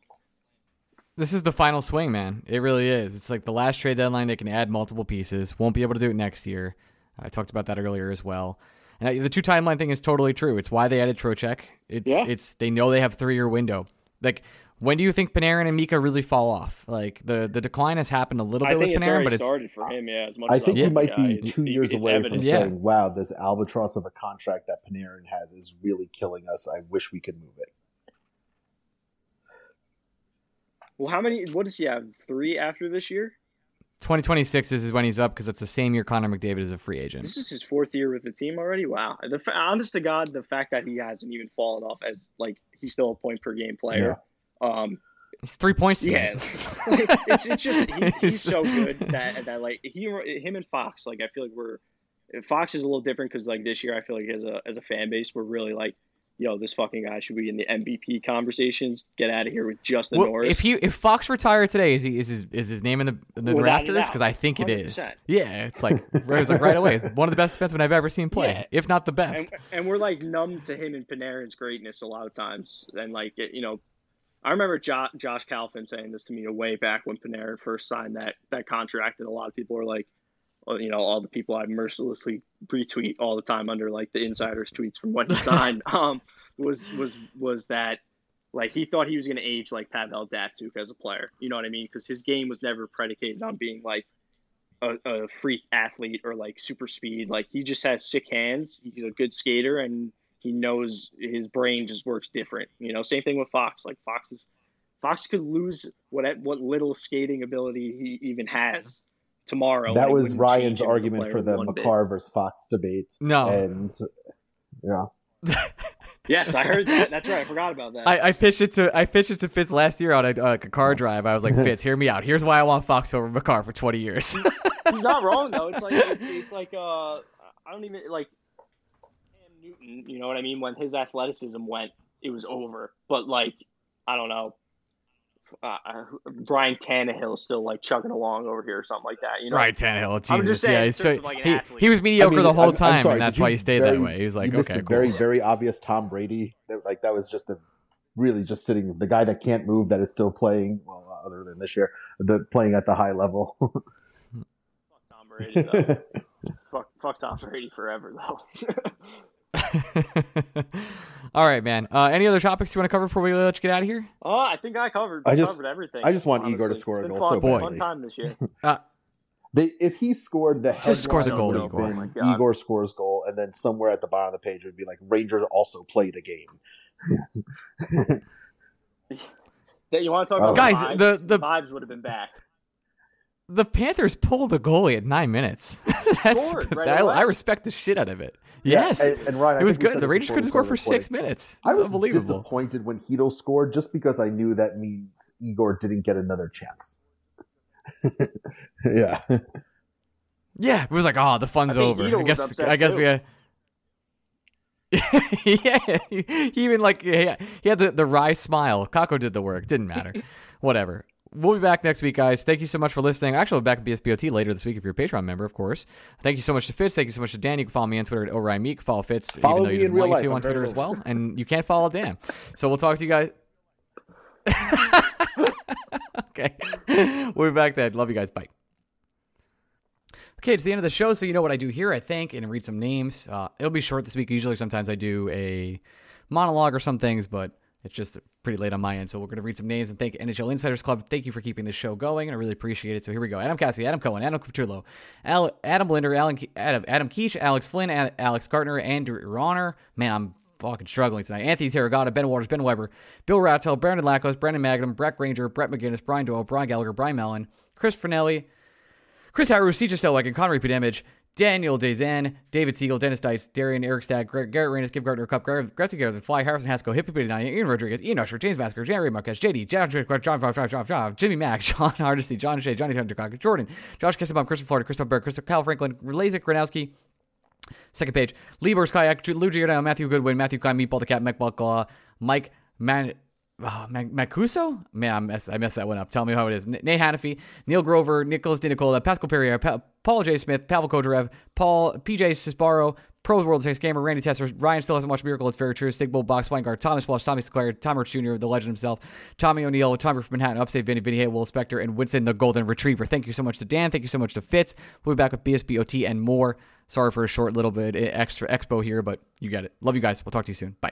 this is the final swing, man. It really is. It's like the last trade deadline. They can add multiple pieces. Won't be able to do it next year. I talked about that earlier as well. And the two timeline thing is totally true. It's why they added Trocheck. It's yeah. it's they know they have three year window. Like when do you think Panarin and Mika really fall off? Like the, the decline has happened a little bit with Panarin, but it's started for him. Yeah, as much I think he might be two years away evident. from yeah. saying, "Wow, this albatross of a contract that Panarin has is really killing us. I wish we could move it." Well, how many? What does he have? Three after this year? 2026 is when he's up because it's the same year Connor McDavid is a free agent. This is his fourth year with the team already. Wow. The honest to God, the fact that he hasn't even fallen off as like he's still a point per game player. Um, He's three points. Yeah, (laughs) like, it's, it's just he, (laughs) he's so good that that like he him and Fox like I feel like we're Fox is a little different because like this year I feel like as a as a fan base we're really like yo, this fucking guy should be in the MVP conversations. Get out of here with Justin well, Norris. If he if Fox retired today, is he is his is his name in the in the rafters? Because I think it 100%. is. Yeah, it's like it's like right away. One of the best defensemen I've ever seen play, yeah. if not the best. And, and, we're like numb to him and Panarin's greatness a lot of times, and like it, you know. I remember jo- Josh Calvin saying this to me way back when Panarin first signed that that contract, and a lot of people were like, you know, all the people I mercilessly retweet all the time under like the insiders tweets from when he (laughs) signed, um, was was was that like he thought he was going to age like Pavel Datsyuk as a player. You know what I mean? Because his game was never predicated on being like a, a, freak athlete or like super speed. Like he just has sick hands. He's a good skater and he knows his brain just works different. You know, same thing with Fox. Like Fox is Fox could lose what what little skating ability he even has tomorrow. That was Ryan's argument for the Makar versus Fox debate. No, and yeah. (laughs) yes, I heard that. That's right. I forgot about that. I, I pitched it to I pitched it to Fitz last year on a, uh, a car drive. I was like, (laughs) Fitz, hear me out. Here's why I want Fox over Makar for 20 years. He's not wrong though. It's like (laughs) it's like uh, I don't even like Cam You know what I mean? When his athleticism went, it was over. But like, I don't know uh, uh, Brian Tannehill is still like chugging along over here or something like that. You know, Ryan Tannehill. Jesus, I'm just saying, yeah. So like he, he was mediocre I mean, the whole I'm, time, I'm sorry, and that's why he stayed very, that way. He was like, okay, cool. very very obvious Tom Brady. Like that was just a really just sitting the guy that can't move that is still playing. Well, uh, other than this year, the playing at the high level. (laughs) fuck Tom Brady. Though. (laughs) fuck, fuck Tom Brady forever though. (laughs) (laughs) All right, man. Uh, any other topics you want to cover before we let you get out of here? Oh, I think I covered. I just, covered everything. I just want honestly. Igor to score a goal fun, so boy, Fun time this year. (laughs) Uh, they, if he scored the just score the goal, Igor. Oh Igor scores goal, and then somewhere at the bottom of the page it would be like Rangers also played a game. (laughs) that you want to talk about? Guys, vibes? the the vibes would have been back. The Panthers pulled the goalie at nine minutes. (laughs) That's right I, I, respect the shit out of it. Yes, yeah, and, and Ryan, it was good. The Rangers couldn't score for six minutes. I was unbelievable. disappointed when Chytil scored, just because I knew that means Igor didn't get another chance. (laughs) yeah, yeah. It was like, oh, the fun's over. I guess. I guess too. we. Had... (laughs) yeah, he even like he had the the wry smile. Kakko did the work. Didn't matter. Whatever we'll be back next week, guys. Thank you so much for listening. Actually, we'll be back at BSBOT later this week if you're a Patreon member, of course. Thank you so much to Fitz. Thank you so much to Dan. You can follow me on Twitter at ORionMeek. Follow Fitz, follow even though you just want to on Twitter as well. And you can't follow Dan. So we'll talk to you guys. (laughs) okay. We'll be back then. Love you guys. Bye. Okay, it's the end of the show, so you know what I do here, I think, and read some names. Uh, it'll be short this week. Usually, sometimes I do a monologue or some things, but It's just pretty late on my end, so we're going to read some names and thank NHL Insiders Club. Thank you for keeping this show going, and I really appreciate it. So here we go: Adam Cassidy, Adam Cohen, Adam Capitullo, Al- Adam Linder, Alan, Adam, Adam Keach, Alex Flynn, A- Alex Gartner, Andrew Ronner. Man, I'm fucking struggling tonight. Anthony Terragata, Ben Waters, Ben Weber, Bill Rattel, Brandon Lackos, Brandon Magnum, Brett Granger, Brett McGinnis, Brian Doyle, Brian Gallagher, Brian Mellon, Chris Fernelli, Chris Harrow, CJ Selweg, Connery Damage, Daniel Dezan, David Siegel, Dennis Dice, Darian Ericstad, Garrett Reynes, Give Gardner Cup, Gretzky Garrett, Fly, Harrison Haskell, Hippie Pitty Ian Rodriguez, Ian Usher, James Masker, Jerry Marquez, JD, John, John, John, John, John, John, Jimmy Mack, (laughs) Sean Hardesty, John Shea, Johnny Thundercock, Jordan, Josh Kissenbaum, Christopher Florida, Christopher Berg, Christopher Kyle Franklin, Lazik Granowski, Second page, Lieber's Kayak, Lou Giordano, Matthew Goodwin, Matthew Klein, Meatball the Cat, Mike Bucklaw, Mike Man. Oh, Macuso? Man, I messed, I that one up. Tell me how it is. Nate Hannafy, Neil Grover, Nicholas DiNicola, Pascal Perrier, pa- Paul J. Smith, Pavel Kodarev, Paul PJ Cisbaro, Pro World Series Gamer, Randy Tesser, Ryan still hasn't watched Miracle, it's very true. Sigbo Box, Weingart, Thomas Walsh, Tommy Sinclair, Tom Rich Jr., the legend himself, Tommy O'Neill, Tommy from Manhattan, Upstate Vinny, Vinny Hay, Will Spector, and Winston the Golden Retriever. Thank you so much to Dan. Thank you so much to Fitz. We'll be back with BSBOT and more. Sorry for a short little bit eh, extra expo here, but you get it. Love you guys. We'll talk to you soon. Bye.